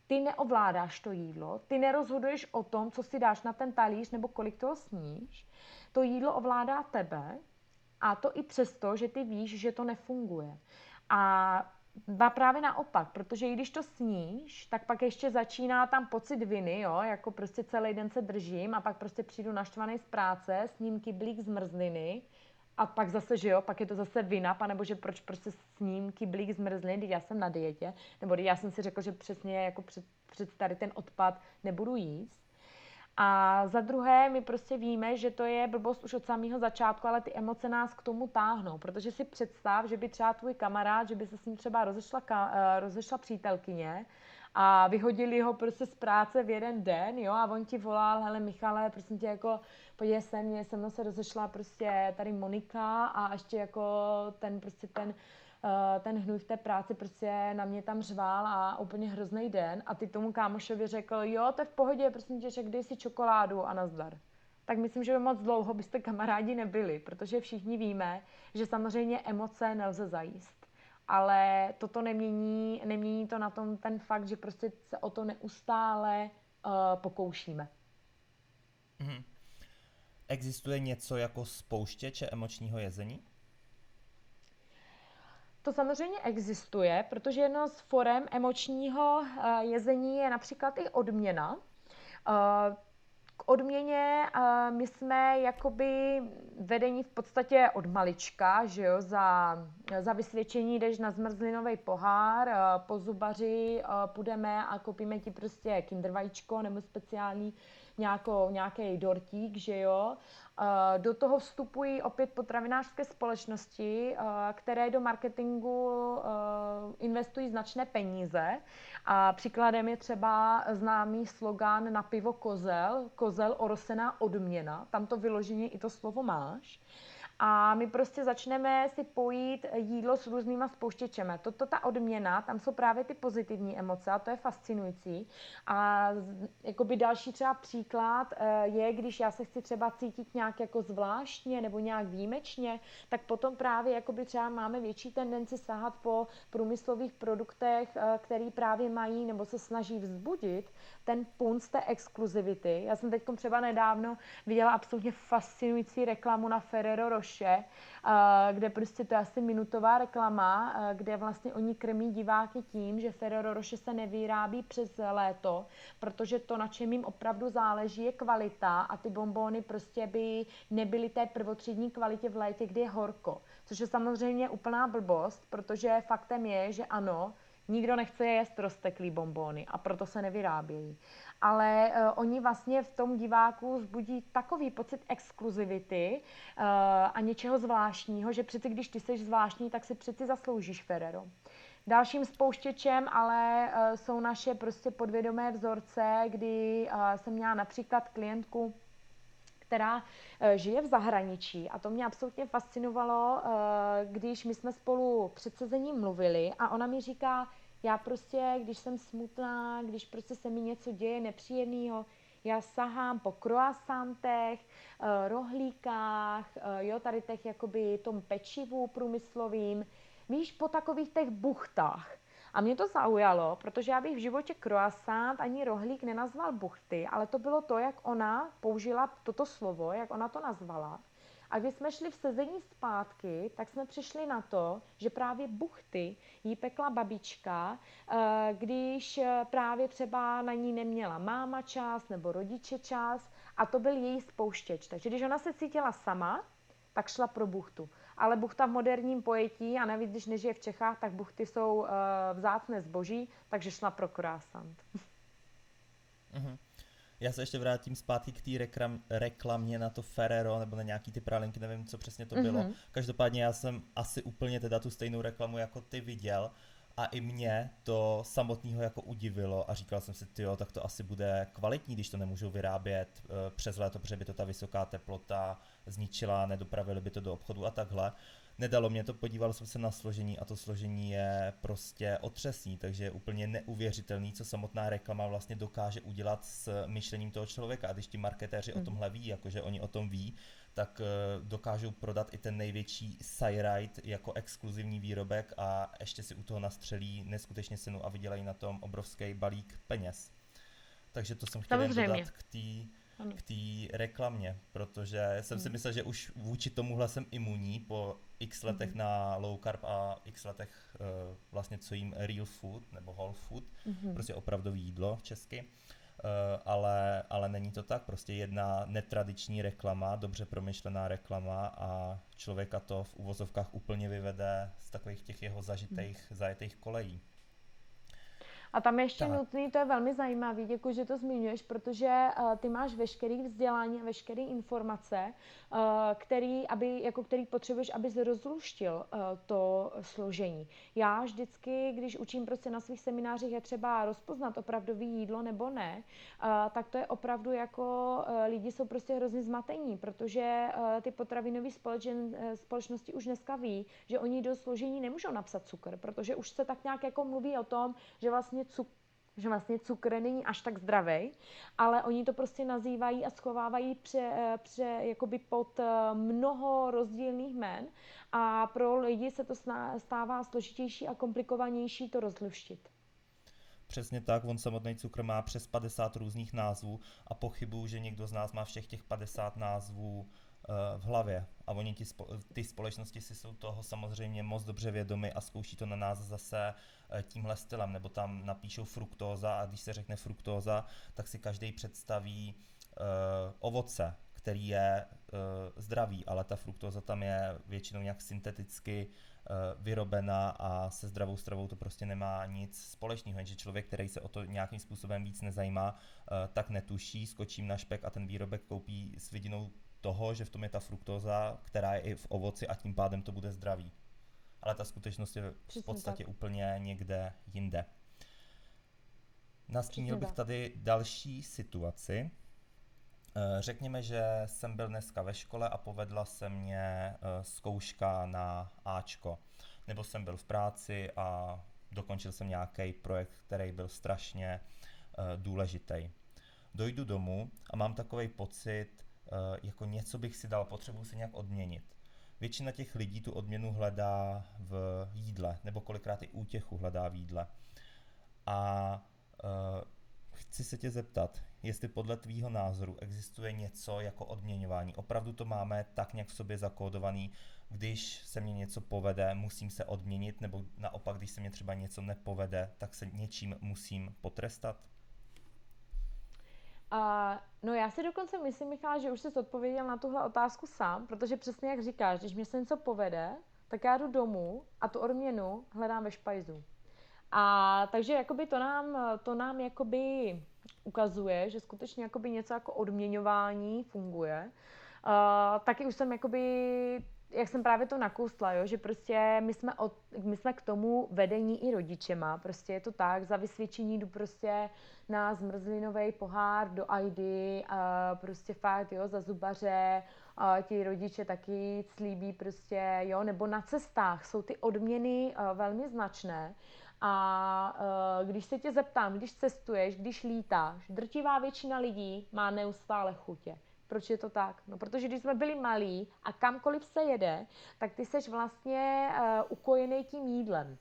S2: ty neovládáš to jídlo, ty nerozhoduješ o tom, co si dáš na ten talíř nebo kolik toho sníš. To jídlo ovládá tebe a to i přesto, že ty víš, že to nefunguje. A ba právě naopak, protože i když to sníš, tak pak ještě začíná tam pocit viny, jo, jako prostě celý den se držím a pak prostě přijdu naštvaný z práce, sním kyblík zmrzliny a pak zase, že jo, pak je to zase vina, panebo že proč prostě s ním kyblík zmrzlin, když já jsem na dietě, nebo já jsem si řekl, že přesně jako před, před tady ten odpad nebudu jíst. A za druhé, my prostě víme, že to je blbost už od samého začátku, ale ty emoce nás k tomu táhnou, protože si představ, že by třeba tvůj kamarád, že by se s ním třeba rozešla, uh, rozešla přítelkyně a vyhodili ho prostě z práce v jeden den, jo, a on ti volal, hele Michale, prosím tě, jako podívej se mě, se mnou se rozešla prostě tady Monika a ještě jako ten prostě ten uh, ten hnůj v té práci prostě na mě tam řval a úplně hrozný den a ty tomu kámošovi řekl, jo, to je v pohodě, prosím tě, dej si čokoládu a nazdar. Tak myslím, že moc dlouho byste kamarádi nebyli, protože všichni víme, že samozřejmě emoce nelze zajíst. Ale toto nemění, nemění to na tom ten fakt, že prostě se o to neustále uh, pokoušíme.
S1: Mm-hmm. Existuje něco jako spouštěče emočního jezení?
S2: To samozřejmě existuje, protože jedno z forem emočního eh, jezení je například i odměna. Odměně my jsme jakoby vedení v podstatě od malička, že jo, za, za vysvědčení jdeš na zmrzlinový pohár, po zubaři půjdeme a koupíme ti prostě kindervajíčko nebo speciální nějaký dortík, že jo. Eh, do toho vstupují opět potravinářské společnosti, eh, které do marketingu eh, investují značné peníze. A příkladem je třeba známý slogan na pivo kozel, kozel orosená odměna. Tam to vyloženě i to slovo máš a my prostě začneme si pojít jídlo s různýma spouštěčemi. Toto ta odměna, tam jsou právě ty pozitivní emoce a to je fascinující. A jakoby další třeba příklad eh, je, když já se chci třeba cítit nějak jako zvláštně nebo nějak výjimečně, tak potom právě jakoby třeba máme větší tendenci sahat po průmyslových produktech, eh, který právě mají nebo se snaží vzbudit ten punc té exkluzivity. Já jsem teď třeba nedávno viděla absolutně fascinující reklamu na Ferrero Rocher, kde prostě to je asi minutová reklama, kde vlastně oni krmí diváky tím, že Ferrero Rocher se nevyrábí přes léto, protože to, na čem jim opravdu záleží, je kvalita a ty bombóny prostě by nebyly té prvotřídní kvalitě v létě, kdy je horko. Což je samozřejmě úplná blbost, protože faktem je, že ano, Nikdo nechce jíst rozteklý bombóny a proto se nevyrábějí. Ale uh, oni vlastně v tom diváku zbudí takový pocit exkluzivity uh, a něčeho zvláštního, že přeci když ty jsi zvláštní, tak si přeci zasloužíš Ferrero. Dalším spouštěčem ale uh, jsou naše prostě podvědomé vzorce, kdy uh, jsem měla například klientku, která žije v zahraničí a to mě absolutně fascinovalo, když my jsme spolu před sezením mluvili a ona mi říká, já prostě, když jsem smutná, když prostě se mi něco děje nepříjemného, Já sahám po croissantech, uh, rohlíkách, uh, jo, tady těch jakoby tom pečivu průmyslovým, víš, po takových těch buchtách. A mě to zaujalo, protože já bych v životě croissant ani rohlík nenazval buchty, ale to bylo to, jak ona použila toto slovo, jak ona to nazvala. A když jsme šli v sezení zpátky, tak jsme přišli na to, že právě buchty jí pekla babička, eh, když eh, právě třeba na ní neměla máma čas nebo rodiče čas a to byl její spouštěč. Takže když ona se cítila sama, tak šla pro buchtu. Ale buchta v moderním pojetí, a navíc, když nežije v Čechách, tak buchty jsou uh, vzácné zboží, takže šla pro croissant.
S1: Mm-hmm. Já se ještě vrátím zpátky k té reklam, reklamě na to Ferrero nebo na nějaký ty pralinky, nevím, co přesně to bylo. Mm-hmm. Každopádně já jsem asi úplně teda tu stejnou reklamu jako ty viděl a i mě to samotného jako udivilo a říkal jsem si, jo, tak to asi bude kvalitní, když to nemůžou vyrábět uh, přes léto, protože by to ta vysoká teplota zničila, nedopravili by to do obchodu a takhle nedalo mě to, podíval jsem se na složení a to složení je prostě otřesný, takže je úplně neuvěřitelný, co samotná reklama vlastně dokáže udělat s myšlením toho člověka. A když ti marketéři mm. o mhm. tomhle ví, jakože oni o tom ví, tak uh, dokážou prodat i ten největší Cyrite jako exkluzivní výrobek a ještě si u toho nastřelí neskutečně cenu a vydělají na tom obrovský balík peněz. Takže to jsem chtěl dodat k té k té reklamě, protože jsem si hmm. myslel, že už vůči tomuhle jsem imunní po x letech mm. na low carb a x letech uh, vlastně co jím real food nebo whole food, mm. prostě opravdový jídlo česky. Uh, ale, ale není to tak, prostě jedna netradiční reklama, dobře promyšlená reklama a člověka to v uvozovkách úplně vyvede z takových těch jeho zažitých, mm. zajetých kolejí.
S2: A tam ještě tak. nutný, to je velmi zajímavý, děkuji, že to zmiňuješ, protože uh, ty máš veškerý vzdělání a veškeré informace, uh, který, aby, jako který potřebuješ, abys rozluštil uh, to složení. Já vždycky, když učím prostě na svých seminářích, je třeba rozpoznat opravdový jídlo nebo ne, uh, tak to je opravdu jako uh, lidi jsou prostě hrozně zmatení, protože uh, ty potravinové společen, společnosti už dneska ví, že oni do složení nemůžou napsat cukr, protože už se tak nějak jako mluví o tom, že vlastně cuk, že vlastně cukr není až tak zdravý, ale oni to prostě nazývají a schovávají pře, pře, jakoby pod eh, mnoho rozdílných men a pro lidi se to stává složitější a komplikovanější to rozluštit.
S1: Přesně tak, on samotný cukr má přes 50 různých názvů a pochybuju, že někdo z nás má všech těch 50 názvů v hlavě. A oni ti, ty společnosti si jsou toho samozřejmě moc dobře vědomi a zkouší to na nás zase eh, tímhle stylem, nebo tam napíšou fruktóza a když se řekne fruktóza, tak si každý představí uh, ovoce, který je uh, zdravý, ale ta fruktóza tam je většinou nějak synteticky vyrobena a se zdravou stravou to prostě nemá nic společného, jenže člověk, který se o to nějakým způsobem víc nezajímá, tak netuší, skočím na špek a ten výrobek koupí s vidinou toho, že v tom je ta fruktóza, která je i v ovoci a tím pádem to bude zdravý. Ale ta skutečnost je v podstatě tak. úplně někde jinde. Nastínil bych tady další situaci. Eh, řekněme, že jsem byl dneska ve škole a povedla se mě eh, zkouška na Ačko. Nebo jsem byl v práci a dokončil jsem nějaký projekt, který byl strašně eh, důležitý. Dojdu domů a mám takový pocit, jako něco bych si dal, potřebuji se nějak odměnit. Většina těch lidí tu odměnu hledá v jídle, nebo kolikrát i útěchu hledá v jídle. A uh, chci se tě zeptat, jestli podle tvýho názoru existuje něco jako odměňování. Opravdu to máme tak nějak v sobě zakódovaný, když se mně něco povede, musím se odměnit, nebo naopak, když se mě třeba něco nepovede, tak se něčím musím potrestat?
S2: Uh, no já si dokonce myslím, Michal, že už jsi odpověděl na tuhle otázku sám, protože přesně jak říkáš, když mě se něco povede, tak já jdu domů a tu odměnu hledám ve špajzu. A takže jakoby to nám, to nám jakoby ukazuje, že skutečně jakoby něco jako odměňování funguje. Uh, taky už jsem jakoby jak jsem právě to nakoustla, jo, že prostě my jsme, od, my jsme k tomu vedení i rodičema, prostě je to tak, za vysvědčení jdu prostě na zmrzlinový pohár do ID, a prostě fakt, jo, za zubaře, a ti rodiče taky slíbí prostě, jo, nebo na cestách jsou ty odměny velmi značné A uh, když se tě zeptám, když cestuješ, když lítáš, drtivá většina lidí má neustále chutě. Proč je to tak? No, protože když jsme byli malí a kamkoliv se jede, tak ty seš vlastně uh, ukojený tím jídlem.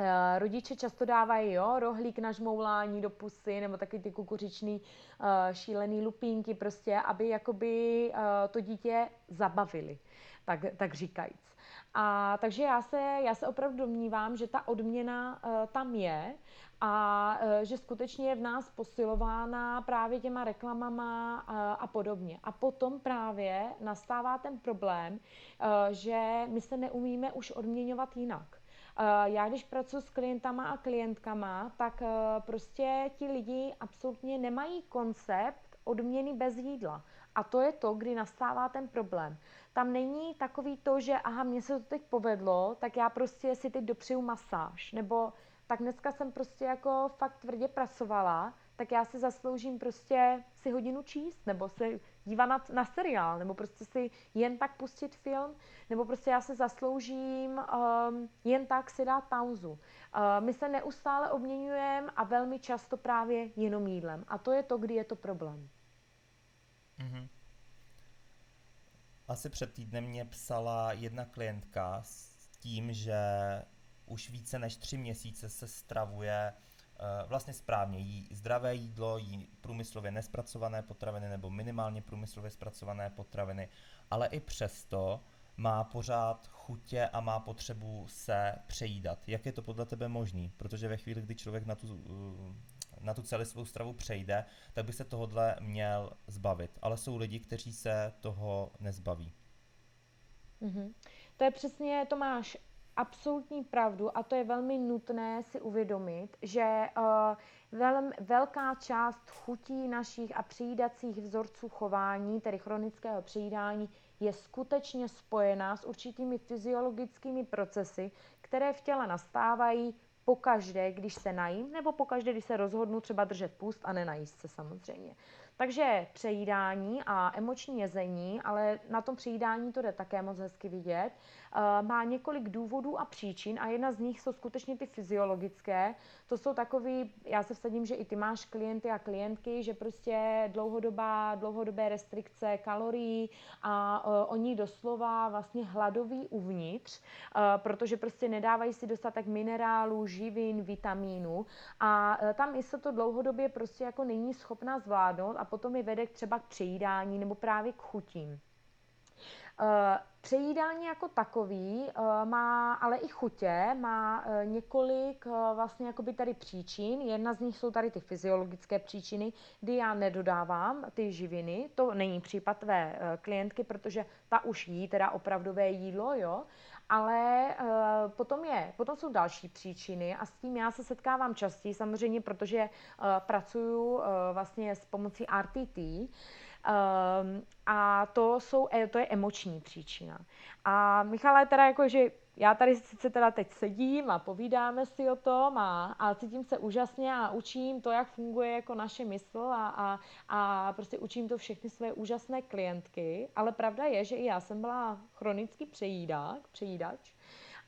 S2: Uh, rodiče často dávají jo, rohlík na žmoulání do pusy nebo taky ty kukuřičný uh, šílený lupínky prostě, aby jakoby uh, to dítě zabavili, tak, tak říkajíc. A takže já se, já se opravdu domnívám, že ta odměna uh, tam je a uh, že skutečně je v nás posilována právě těma reklamama uh, a podobně. A potom právě nastává ten problém, uh, že my se neumíme už odměňovat jinak. Já když pracuji s klientama a klientkama, tak prostě ti lidi absolutně nemají koncept odměny bez jídla. A to je to, kdy nastává ten problém. Tam není takový to, že aha, mně se to teď povedlo, tak já prostě si teď dopřeju masáž. Nebo tak dneska jsem prostě jako fakt tvrdě pracovala, tak já si zasloužím prostě si hodinu číst, nebo se dívat na, na seriál, nebo prostě si jen tak pustit film, nebo prostě já si zasloužím um, jen tak si dát pauzu. Uh, my se neustále obměňujeme a velmi často právě jenom jídlem. A to je to, kdy je to problém. Mm-hmm.
S1: Asi před týdnem mě psala jedna klientka s tím, že už více než tři měsíce se stravuje uh, vlastně správně. Jí zdravé jídlo, jí průmyslově nespracované potraviny nebo minimálně průmyslově zpracované potraviny, ale i přesto má pořád chutě a má potřebu se přejídat. Jak je to podle tebe možný? Protože ve chvíli, kdy člověk na tu uh, na tu celistvou stravu přejde, tak by se tohodle měl zbavit. Ale jsou lidi, kteří se toho nezbaví.
S2: Mm-hmm. To je přesně, to máš absolutní pravdu a to je velmi nutné si uvědomit, že uh, vel, velká část chutí našich a přijídacích vzorců chování, tedy chronického přijídání, je skutečně spojená s určitými fyziologickými procesy, které v těle nastávají pokaždé, když se najím, nebo pokaždé, když se rozhodnu třeba držet půst a nenajíst se samozřejmě. Takže přejídání a emoční jezení, ale na tom přejídání to jde také moc hezky vidět, má několik důvodů a příčin a jedna z nich jsou skutečně ty fyziologické. To jsou takový, já se vsadím, že i ty máš klienty a klientky, že prostě dlouhodobá, dlouhodobé restrikce kalorií a uh, oni doslova vlastně hladoví uvnitř, uh, protože prostě nedávají si dostatek minerálů, živin, vitamínů a uh, tam i se to dlouhodobě prostě jako není schopná zvládnout a potom je vede třeba k přejídání nebo právě k chutím. Eh, přejídání jako takový eh, má ale i chutě, má eh, několik vlastně jakoby tady příčin. Jedna z nich jsou tady ty fyziologické příčiny, kdy já nedodávám ty živiny. To není případ tvé klientky, protože ta už jí teda opravdové jídlo, jo. Ale potom, je, potom jsou další příčiny a s tím já se setkávám častěji, samozřejmě, protože pracuju vlastně s pomocí RTT. Um, a to, jsou, e, to je emoční příčina. A Michale, teda jako, že já tady sice teda teď sedím a povídáme si o tom a, a cítím se úžasně a učím to, jak funguje jako naše mysl a, a, a prostě učím to všechny své úžasné klientky, ale pravda je, že i já jsem byla chronický přejídák, přejídač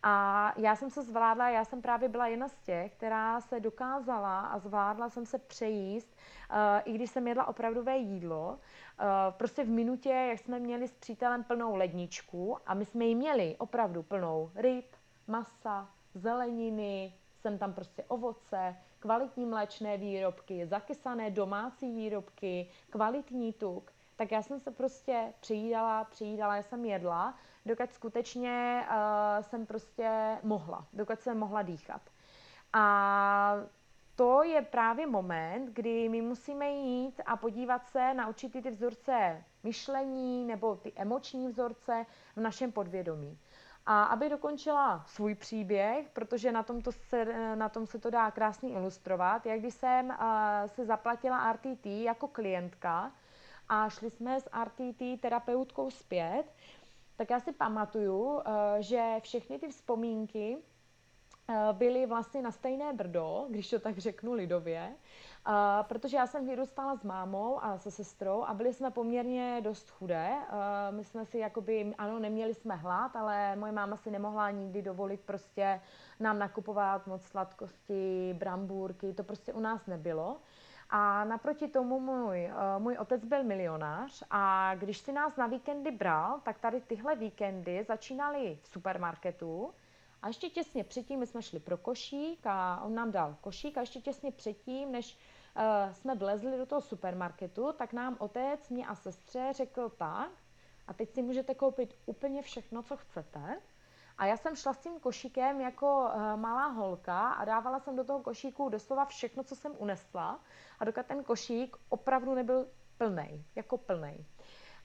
S2: a já jsem se zvládla, já jsem právě byla jedna z těch, která se dokázala a zvládla jsem se přejíst, uh, i když jsem jedla opravdové jídlo. Uh, prostě v minutě, jak jsme měli s přítelem plnou ledničku a my jsme ji měli opravdu plnou ryb, masa, zeleniny, jsem tam prostě ovoce, kvalitní mléčné výrobky, zakysané domácí výrobky, kvalitní tuk, tak já jsem se prostě přijídala, přijídala, já jsem jedla dokud skutečně uh, jsem prostě mohla, dokud jsem mohla dýchat. A to je právě moment, kdy my musíme jít a podívat se na určitý ty vzorce myšlení nebo ty emoční vzorce v našem podvědomí. A aby dokončila svůj příběh, protože na tom, to se, na tom se to dá krásně ilustrovat, jak když jsem uh, se zaplatila RTT jako klientka a šli jsme s RTT terapeutkou zpět, tak já si pamatuju, eh, že všechny ty vzpomínky byli vlastně na stejné brdo, když to tak řeknu lidově, Uh, protože já jsem vyrůstala s mámou a se sestrou a byli jsme poměrně dost chudé. My jsme si jakoby, ano, neměli jsme hlad, ale moje máma si nemohla nikdy dovolit prostě nám nakupovat moc sladkosti, brambůrky, to prostě u nás nebylo. A naproti tomu můj, uh, můj otec byl milionář a když si nás na víkendy bral, tak tady tyhle víkendy začínaly v supermarketu, a ještě těsně předtím, my jsme šli pro košík a on nám dal košík a ještě těsně předtím, než uh, jsme vlezli do toho supermarketu, tak nám otec, mě a sestře řekl tak, a teď si můžete koupit úplně všechno, co chcete. A já jsem šla s tím košíkem jako uh, malá holka a dávala jsem do toho košíku doslova všechno, co jsem unesla. A dokud ten košík opravdu nebyl plný, jako plný.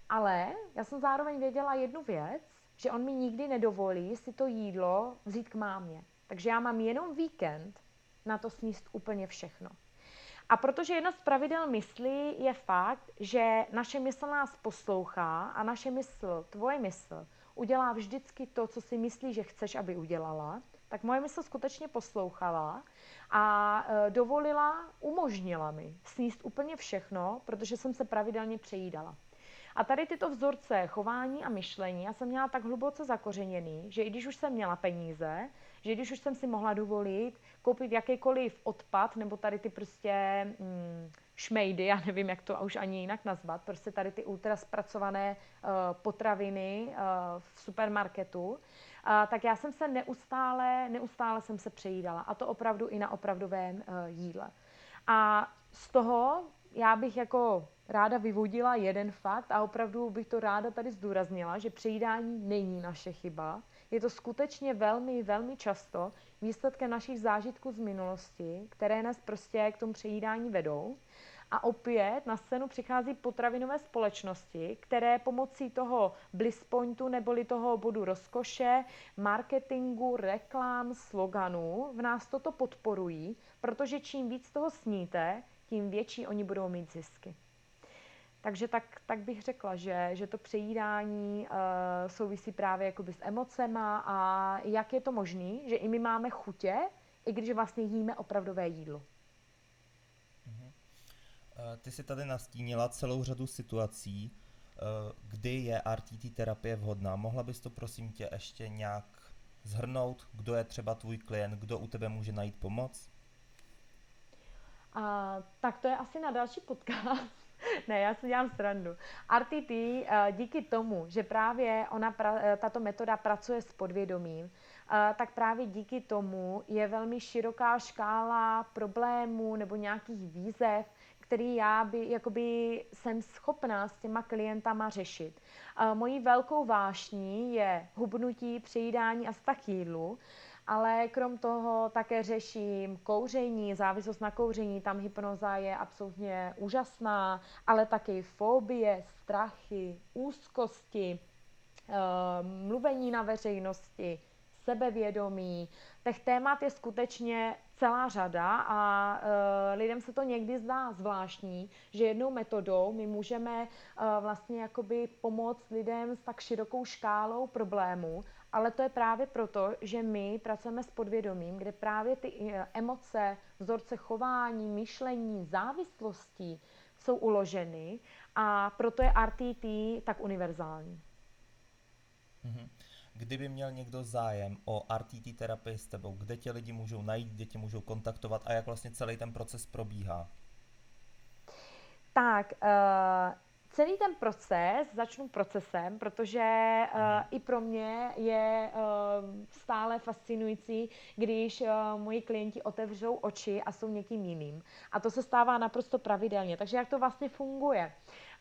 S2: Ale já jsem zároveň věděla jednu věc, že on mi nikdy nedovolí si to jídlo vzít k mámě. Takže já mám jenom víkend na to sníst úplně všechno. A protože jedna z pravidel mysli je fakt, že naše mysl nás poslouchá a naše mysl, tvoje mysl, udělá vždycky to, co si myslí, že chceš, aby udělala, tak moje mysl skutečně poslouchala a e, dovolila, umožnila mi sníst úplně všechno, protože jsem se pravidelně přejídala. A tady tyto vzorce chování a myšlení já jsem měla tak hluboce zakořeněný, že i když už jsem měla peníze, že když už jsem si mohla dovolit koupit jakýkoliv odpad, nebo tady ty prostě mm, šmejdy, já nevím, jak to už ani jinak nazvat, prostě tady ty ultra zpracované uh, potraviny uh, v supermarketu, uh, tak já jsem se neustále, neustále jsem se přejídala. A to opravdu i na opravdovém uh, jídle. A z toho já bych jako ráda vyvodila jeden fakt a opravdu bych to ráda tady zdůraznila, že přejídání není naše chyba. Je to skutečně velmi, velmi často výsledkem našich zážitků z minulosti, které nás prostě k tomu přejídání vedou. A opět na scénu přichází potravinové společnosti, které pomocí toho bliss pointu neboli toho bodu rozkoše, marketingu, reklám, sloganů v nás toto podporují, protože čím víc toho sníte, tím větší oni budou mít zisky. Takže tak, tak bych řekla, že, že to přejídání uh, souvisí právě jakoby s emocema a jak je to možné, že i my máme chutě, i když vlastně jíme opravdové jídlo.
S1: Uh-huh. Uh, ty si tady nastínila celou řadu situací, uh, kdy je RTT terapie vhodná. Mohla bys to prosím tě ještě nějak zhrnout, kdo je třeba tvůj klient, kdo u tebe může najít pomoc?
S2: A, tak to je asi na další podcast. ne, já si dělám srandu. RTT eh, díky tomu, že právě ona, eh, tato metoda pracuje s podvědomím, eh, tak právě díky tomu je velmi široká škála problémů nebo nějakých výzev, který já by, jakoby jsem schopná s těma klientama řešit. Mojí velkou vášní je hubnutí, přejídání a vztah jídlu, ale krom toho také řeším kouření, závislost na kouření, tam hypnoza je absolutně úžasná, ale také fobie, strachy, úzkosti, eh, mluvení na veřejnosti, sebevědomí. Těch témat je skutečně celá řada a uh, lidem se to někdy zdá zvláštní, že jednou metodou my můžeme uh, vlastně jakoby pomoct lidem s tak širokou škálou problémů ale to je právě proto, že my pracujeme s podvědomím, kde právě ty eh, emoce, vzorce chování, myšlení, závislostí jsou uloženy a proto je RTT tak univerzální.
S1: Mhm. Kdyby měl někdo zájem o RTT terapii s tebou, kde tě lidi můžou najít, kde tě můžou kontaktovat a jak vlastně celý ten proces probíhá?
S2: Tak, uh, celý ten proces, začnu procesem, protože uh, i pro mě je uh, stále fascinující, když uh, moji klienti otevřou oči a jsou někým jiným. A to se stává naprosto pravidelně. Takže jak to vlastně funguje?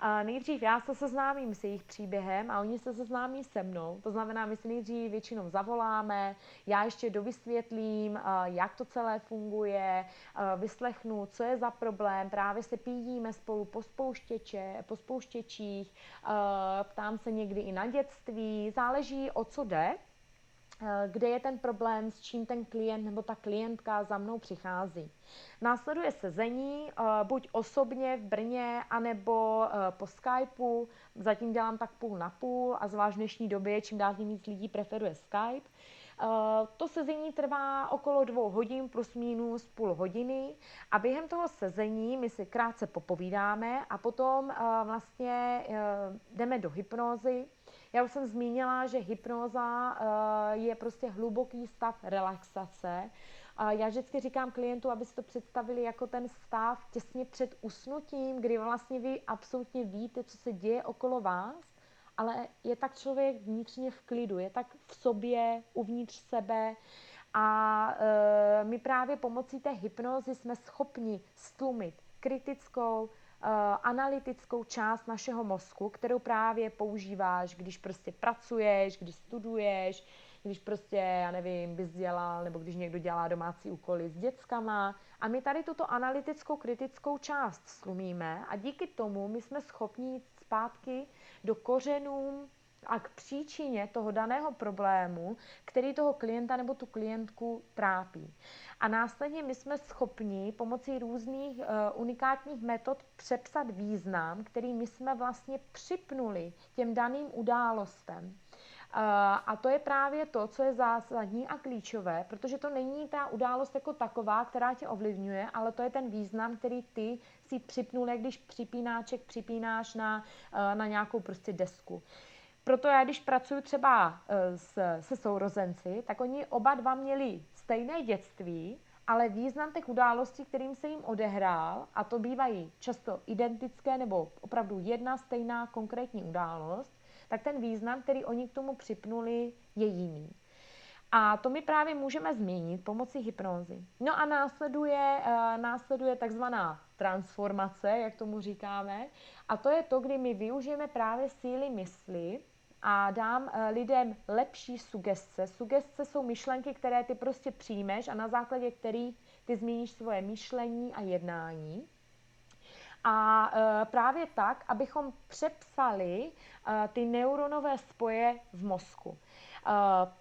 S2: A nejdřív já se seznámím s jejich příběhem a oni se seznámí se mnou. To znamená, my si nejdřív většinou zavoláme, já ještě dovysvětlím, jak to celé funguje, vyslechnu, co je za problém, právě se pídíme spolu po, spouštěče, po spouštěčích, ptám se někdy i na dětství, záleží o co jde, Eh, kde je ten problém, s čím ten klient nebo ta klientka za mnou přichází. Následuje sezení, eh, buď osobně v Brně, anebo eh, po Skypeu. Zatím dělám tak půl na půl a zvlášť v dnešní době čím dál tím víc lidí preferuje Skype. To sezení trvá okolo dvou hodin plus minus půl hodiny a během toho sezení my si krátce popovídáme a potom vlastně jdeme do hypnózy. Já už jsem zmínila, že hypnóza je prostě hluboký stav relaxace, já vždycky říkám klientů, aby si to představili jako ten stav těsně před usnutím, kdy vlastně vy absolutně víte, co se děje okolo vás, ale je tak člověk vnitřně v klidu, je tak v sobě, uvnitř sebe. A e, my právě pomocí té hypnózy jsme schopni stlumit kritickou, analytickou část našeho mozku, kterou právě používáš, když prostě pracuješ, když studuješ, když prostě, já nevím, bys dělal, nebo když někdo dělá domácí úkoly s dětskama. A my tady tuto analytickou, kritickou část slumíme a díky tomu my jsme schopni jít zpátky do kořenů a k příčině toho daného problému, který toho klienta nebo tu klientku trápí. A následně my jsme schopni pomocí různých uh, unikátních metod přepsat význam, který my jsme vlastně připnuli těm daným událostem. A to je právě to, co je zásadní a klíčové, protože to není ta událost jako taková, která tě ovlivňuje, ale to je ten význam, který ty si připnul, jak když připínáček připínáš na, eh, na nějakou prostě desku. Proto já, když pracuji třeba eh, s, se sourozenci, tak oni oba dva měli stejné dětství, ale význam těch událostí, kterým se jim odehrál, a to bývají často identické nebo opravdu jedna stejná konkrétní událost, tak ten význam, který oni k tomu připnuli, je jiný. A to my právě můžeme změnit pomocí hypnózy. No a následuje, uh, následuje takzvaná transformace, jak tomu říkáme, a to je to, kdy my využijeme právě síly mysli a dám uh, lidem lepší sugestce. Sugestce jsou myšlenky, které ty prostě přijmeš a na základě kterých ty změníš svoje myšlení a jednání. A e, právě tak, abychom přepsali e, ty neuronové spoje v mozku.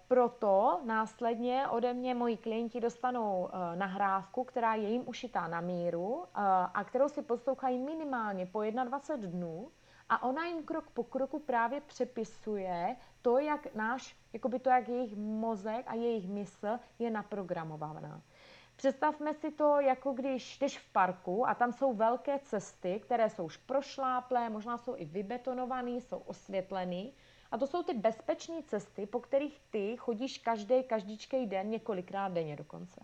S2: Proto následně ode mě moji klienti dostanou nahrávku, která je jim ušitá na míru a kterou si poslouchají minimálně po 21 dnů a ona jim krok po kroku právě přepisuje to, jak náš, jakoby to, jak jejich mozek a jejich mysl je naprogramovaná. Představme si to, jako když jdeš v parku a tam jsou velké cesty, které jsou už prošláplé, možná jsou i vybetonované, jsou osvětlené. A to jsou ty bezpečné cesty, po kterých ty chodíš každý, každičký den, několikrát denně dokonce.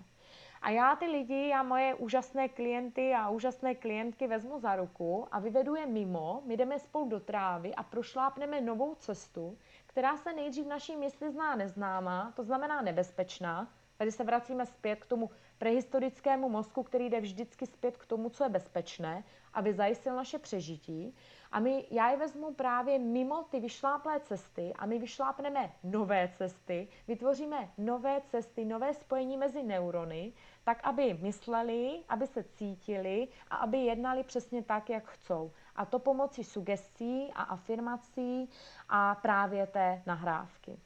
S2: A já ty lidi, já moje úžasné klienty a úžasné klientky vezmu za ruku a vyvedu je mimo, my jdeme spolu do trávy a prošlápneme novou cestu, která se nejdřív naší mysli zná neznámá, to znamená nebezpečná. Tady se vracíme zpět k tomu prehistorickému mozku, který jde vždycky zpět k tomu, co je bezpečné, aby zajistil naše přežití. A my, já je vezmu právě mimo ty vyšláplé cesty a my vyšlápneme nové cesty, vytvoříme nové cesty, nové spojení mezi neurony, tak aby mysleli, aby se cítili a aby jednali přesně tak, jak chcou. A to pomocí sugestí a afirmací a právě té nahrávky.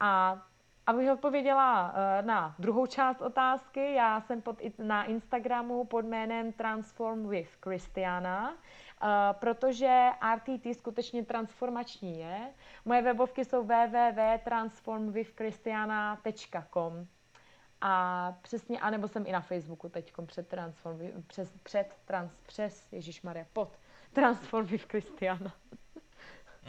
S2: A Abych odpověděla eh, na druhou část otázky, já jsem pod, na Instagramu pod jménem Transform with Christiana, protože RTT skutečně transformační je. Moje webovky jsou www.transformwithchristiana.com a přesně, anebo jsem i na Facebooku teď před Transform, přes, před trans, přes, Maria, pod Transform with Christiana.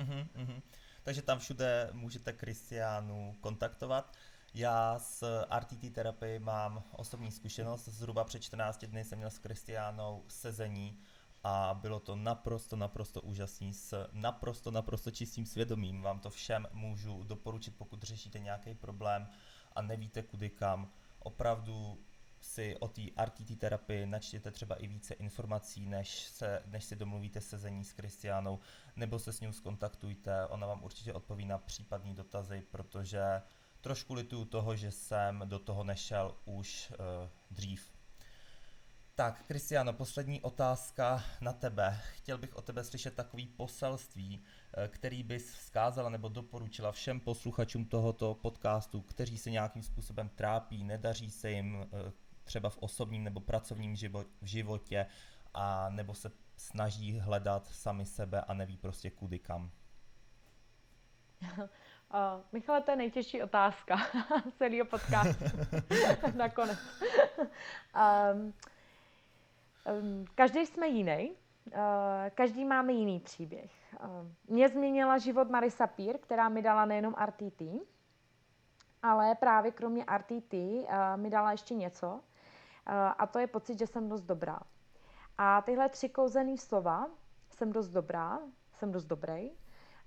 S1: Uh-huh takže tam všude můžete Kristiánu kontaktovat. Já s RTT terapii mám osobní zkušenost, zhruba před 14 dny jsem měl s Kristiánou sezení a bylo to naprosto, naprosto úžasný, s naprosto, naprosto čistým svědomím. Vám to všem můžu doporučit, pokud řešíte nějaký problém a nevíte kudy kam. Opravdu si o té RTT terapii načtěte třeba i více informací, než, se, než si domluvíte sezení s Kristiánou, nebo se s ním skontaktujte, ona vám určitě odpoví na případní dotazy, protože trošku lituju toho, že jsem do toho nešel už uh, dřív. Tak, Kristiano, poslední otázka na tebe. Chtěl bych od tebe slyšet takový poselství, eh, který bys vzkázala nebo doporučila všem posluchačům tohoto podcastu, kteří se nějakým způsobem trápí, nedaří se jim, eh, třeba v osobním nebo pracovním životě, a nebo se snaží hledat sami sebe a neví prostě kudy kam.
S2: Uh, Michale, to je nejtěžší otázka celého podcastu. Nakonec. um, každý jsme jiný. Uh, každý máme jiný příběh. Mě změnila život Marisa Pír, která mi dala nejenom RTT, ale právě kromě RTT uh, mi dala ještě něco. Uh, a to je pocit, že jsem dost dobrá. A tyhle tři kouzený slova, jsem dost dobrá, jsem dost dobrý,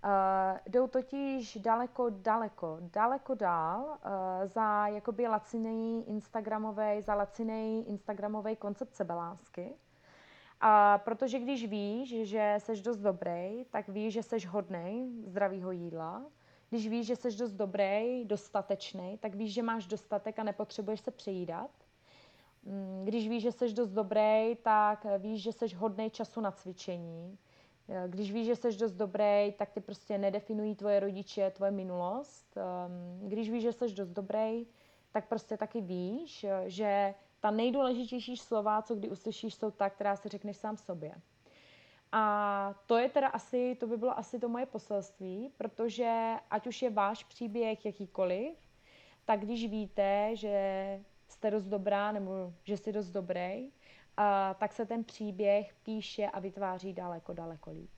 S2: Uh, jdou totiž daleko, daleko, daleko dál uh, za jakoby laciný Instagramový, za laciný Instagramový koncept sebelásky. A protože když víš, že jsi dost dobrý, tak víš, že jsi hodnej zdravého jídla. Když víš, že jsi dost dobrý, dostatečný, tak víš, že máš dostatek a nepotřebuješ se přejídat. Mm, když víš, že jsi dost dobrý, tak víš, že jsi hodnej času na cvičení. Když víš, že jsi dost dobrý, tak tě prostě nedefinují tvoje rodiče, tvoje minulost. Ehm, když víš, že jsi dost dobrý, tak prostě taky víš, že ta nejdůležitější slova, co kdy uslyšíš, jsou ta, která si řekneš sám sobě. A to je teda asi, to by bylo asi to moje poselství, protože ať už je váš příběh jakýkoliv, tak když víte, že jste dost dobrá nebo že jsi dost dobrý, a tak se ten příběh píše a vytváří daleko, daleko líp.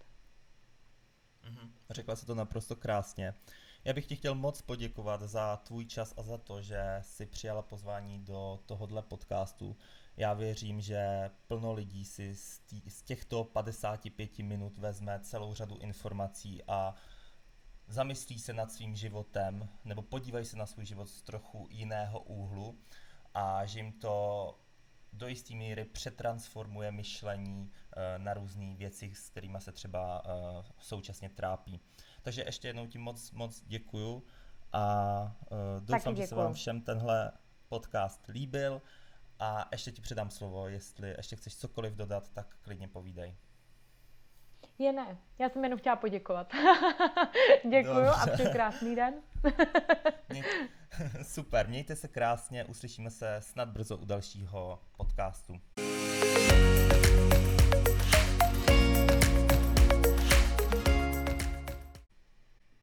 S1: Mm-hmm. Řekla se to naprosto krásně. Já bych ti chtěl moc poděkovat za tvůj čas a za to, že jsi přijala pozvání do tohohle podcastu. Já věřím, že plno lidí si z, tý, z těchto 55 minut vezme celou řadu informací a zamyslí se nad svým životem nebo podívají se na svůj život z trochu jiného úhlu a že jim to do jisté míry přetransformuje myšlení eh, na různé věci, s kterými se třeba eh, současně trápí. Takže ještě jednou ti moc, moc děkuju a uh, doufám, že se vám všem tenhle podcast líbil a ještě ti předám slovo, jestli ještě chceš cokoliv dodat, tak klidně povídej.
S2: Je ne, já jsem jenom chtěla poděkovat. Děkuju Dobře. a přeji krásný den.
S1: Super, mějte se krásně, uslyšíme se snad brzo u dalšího podcastu.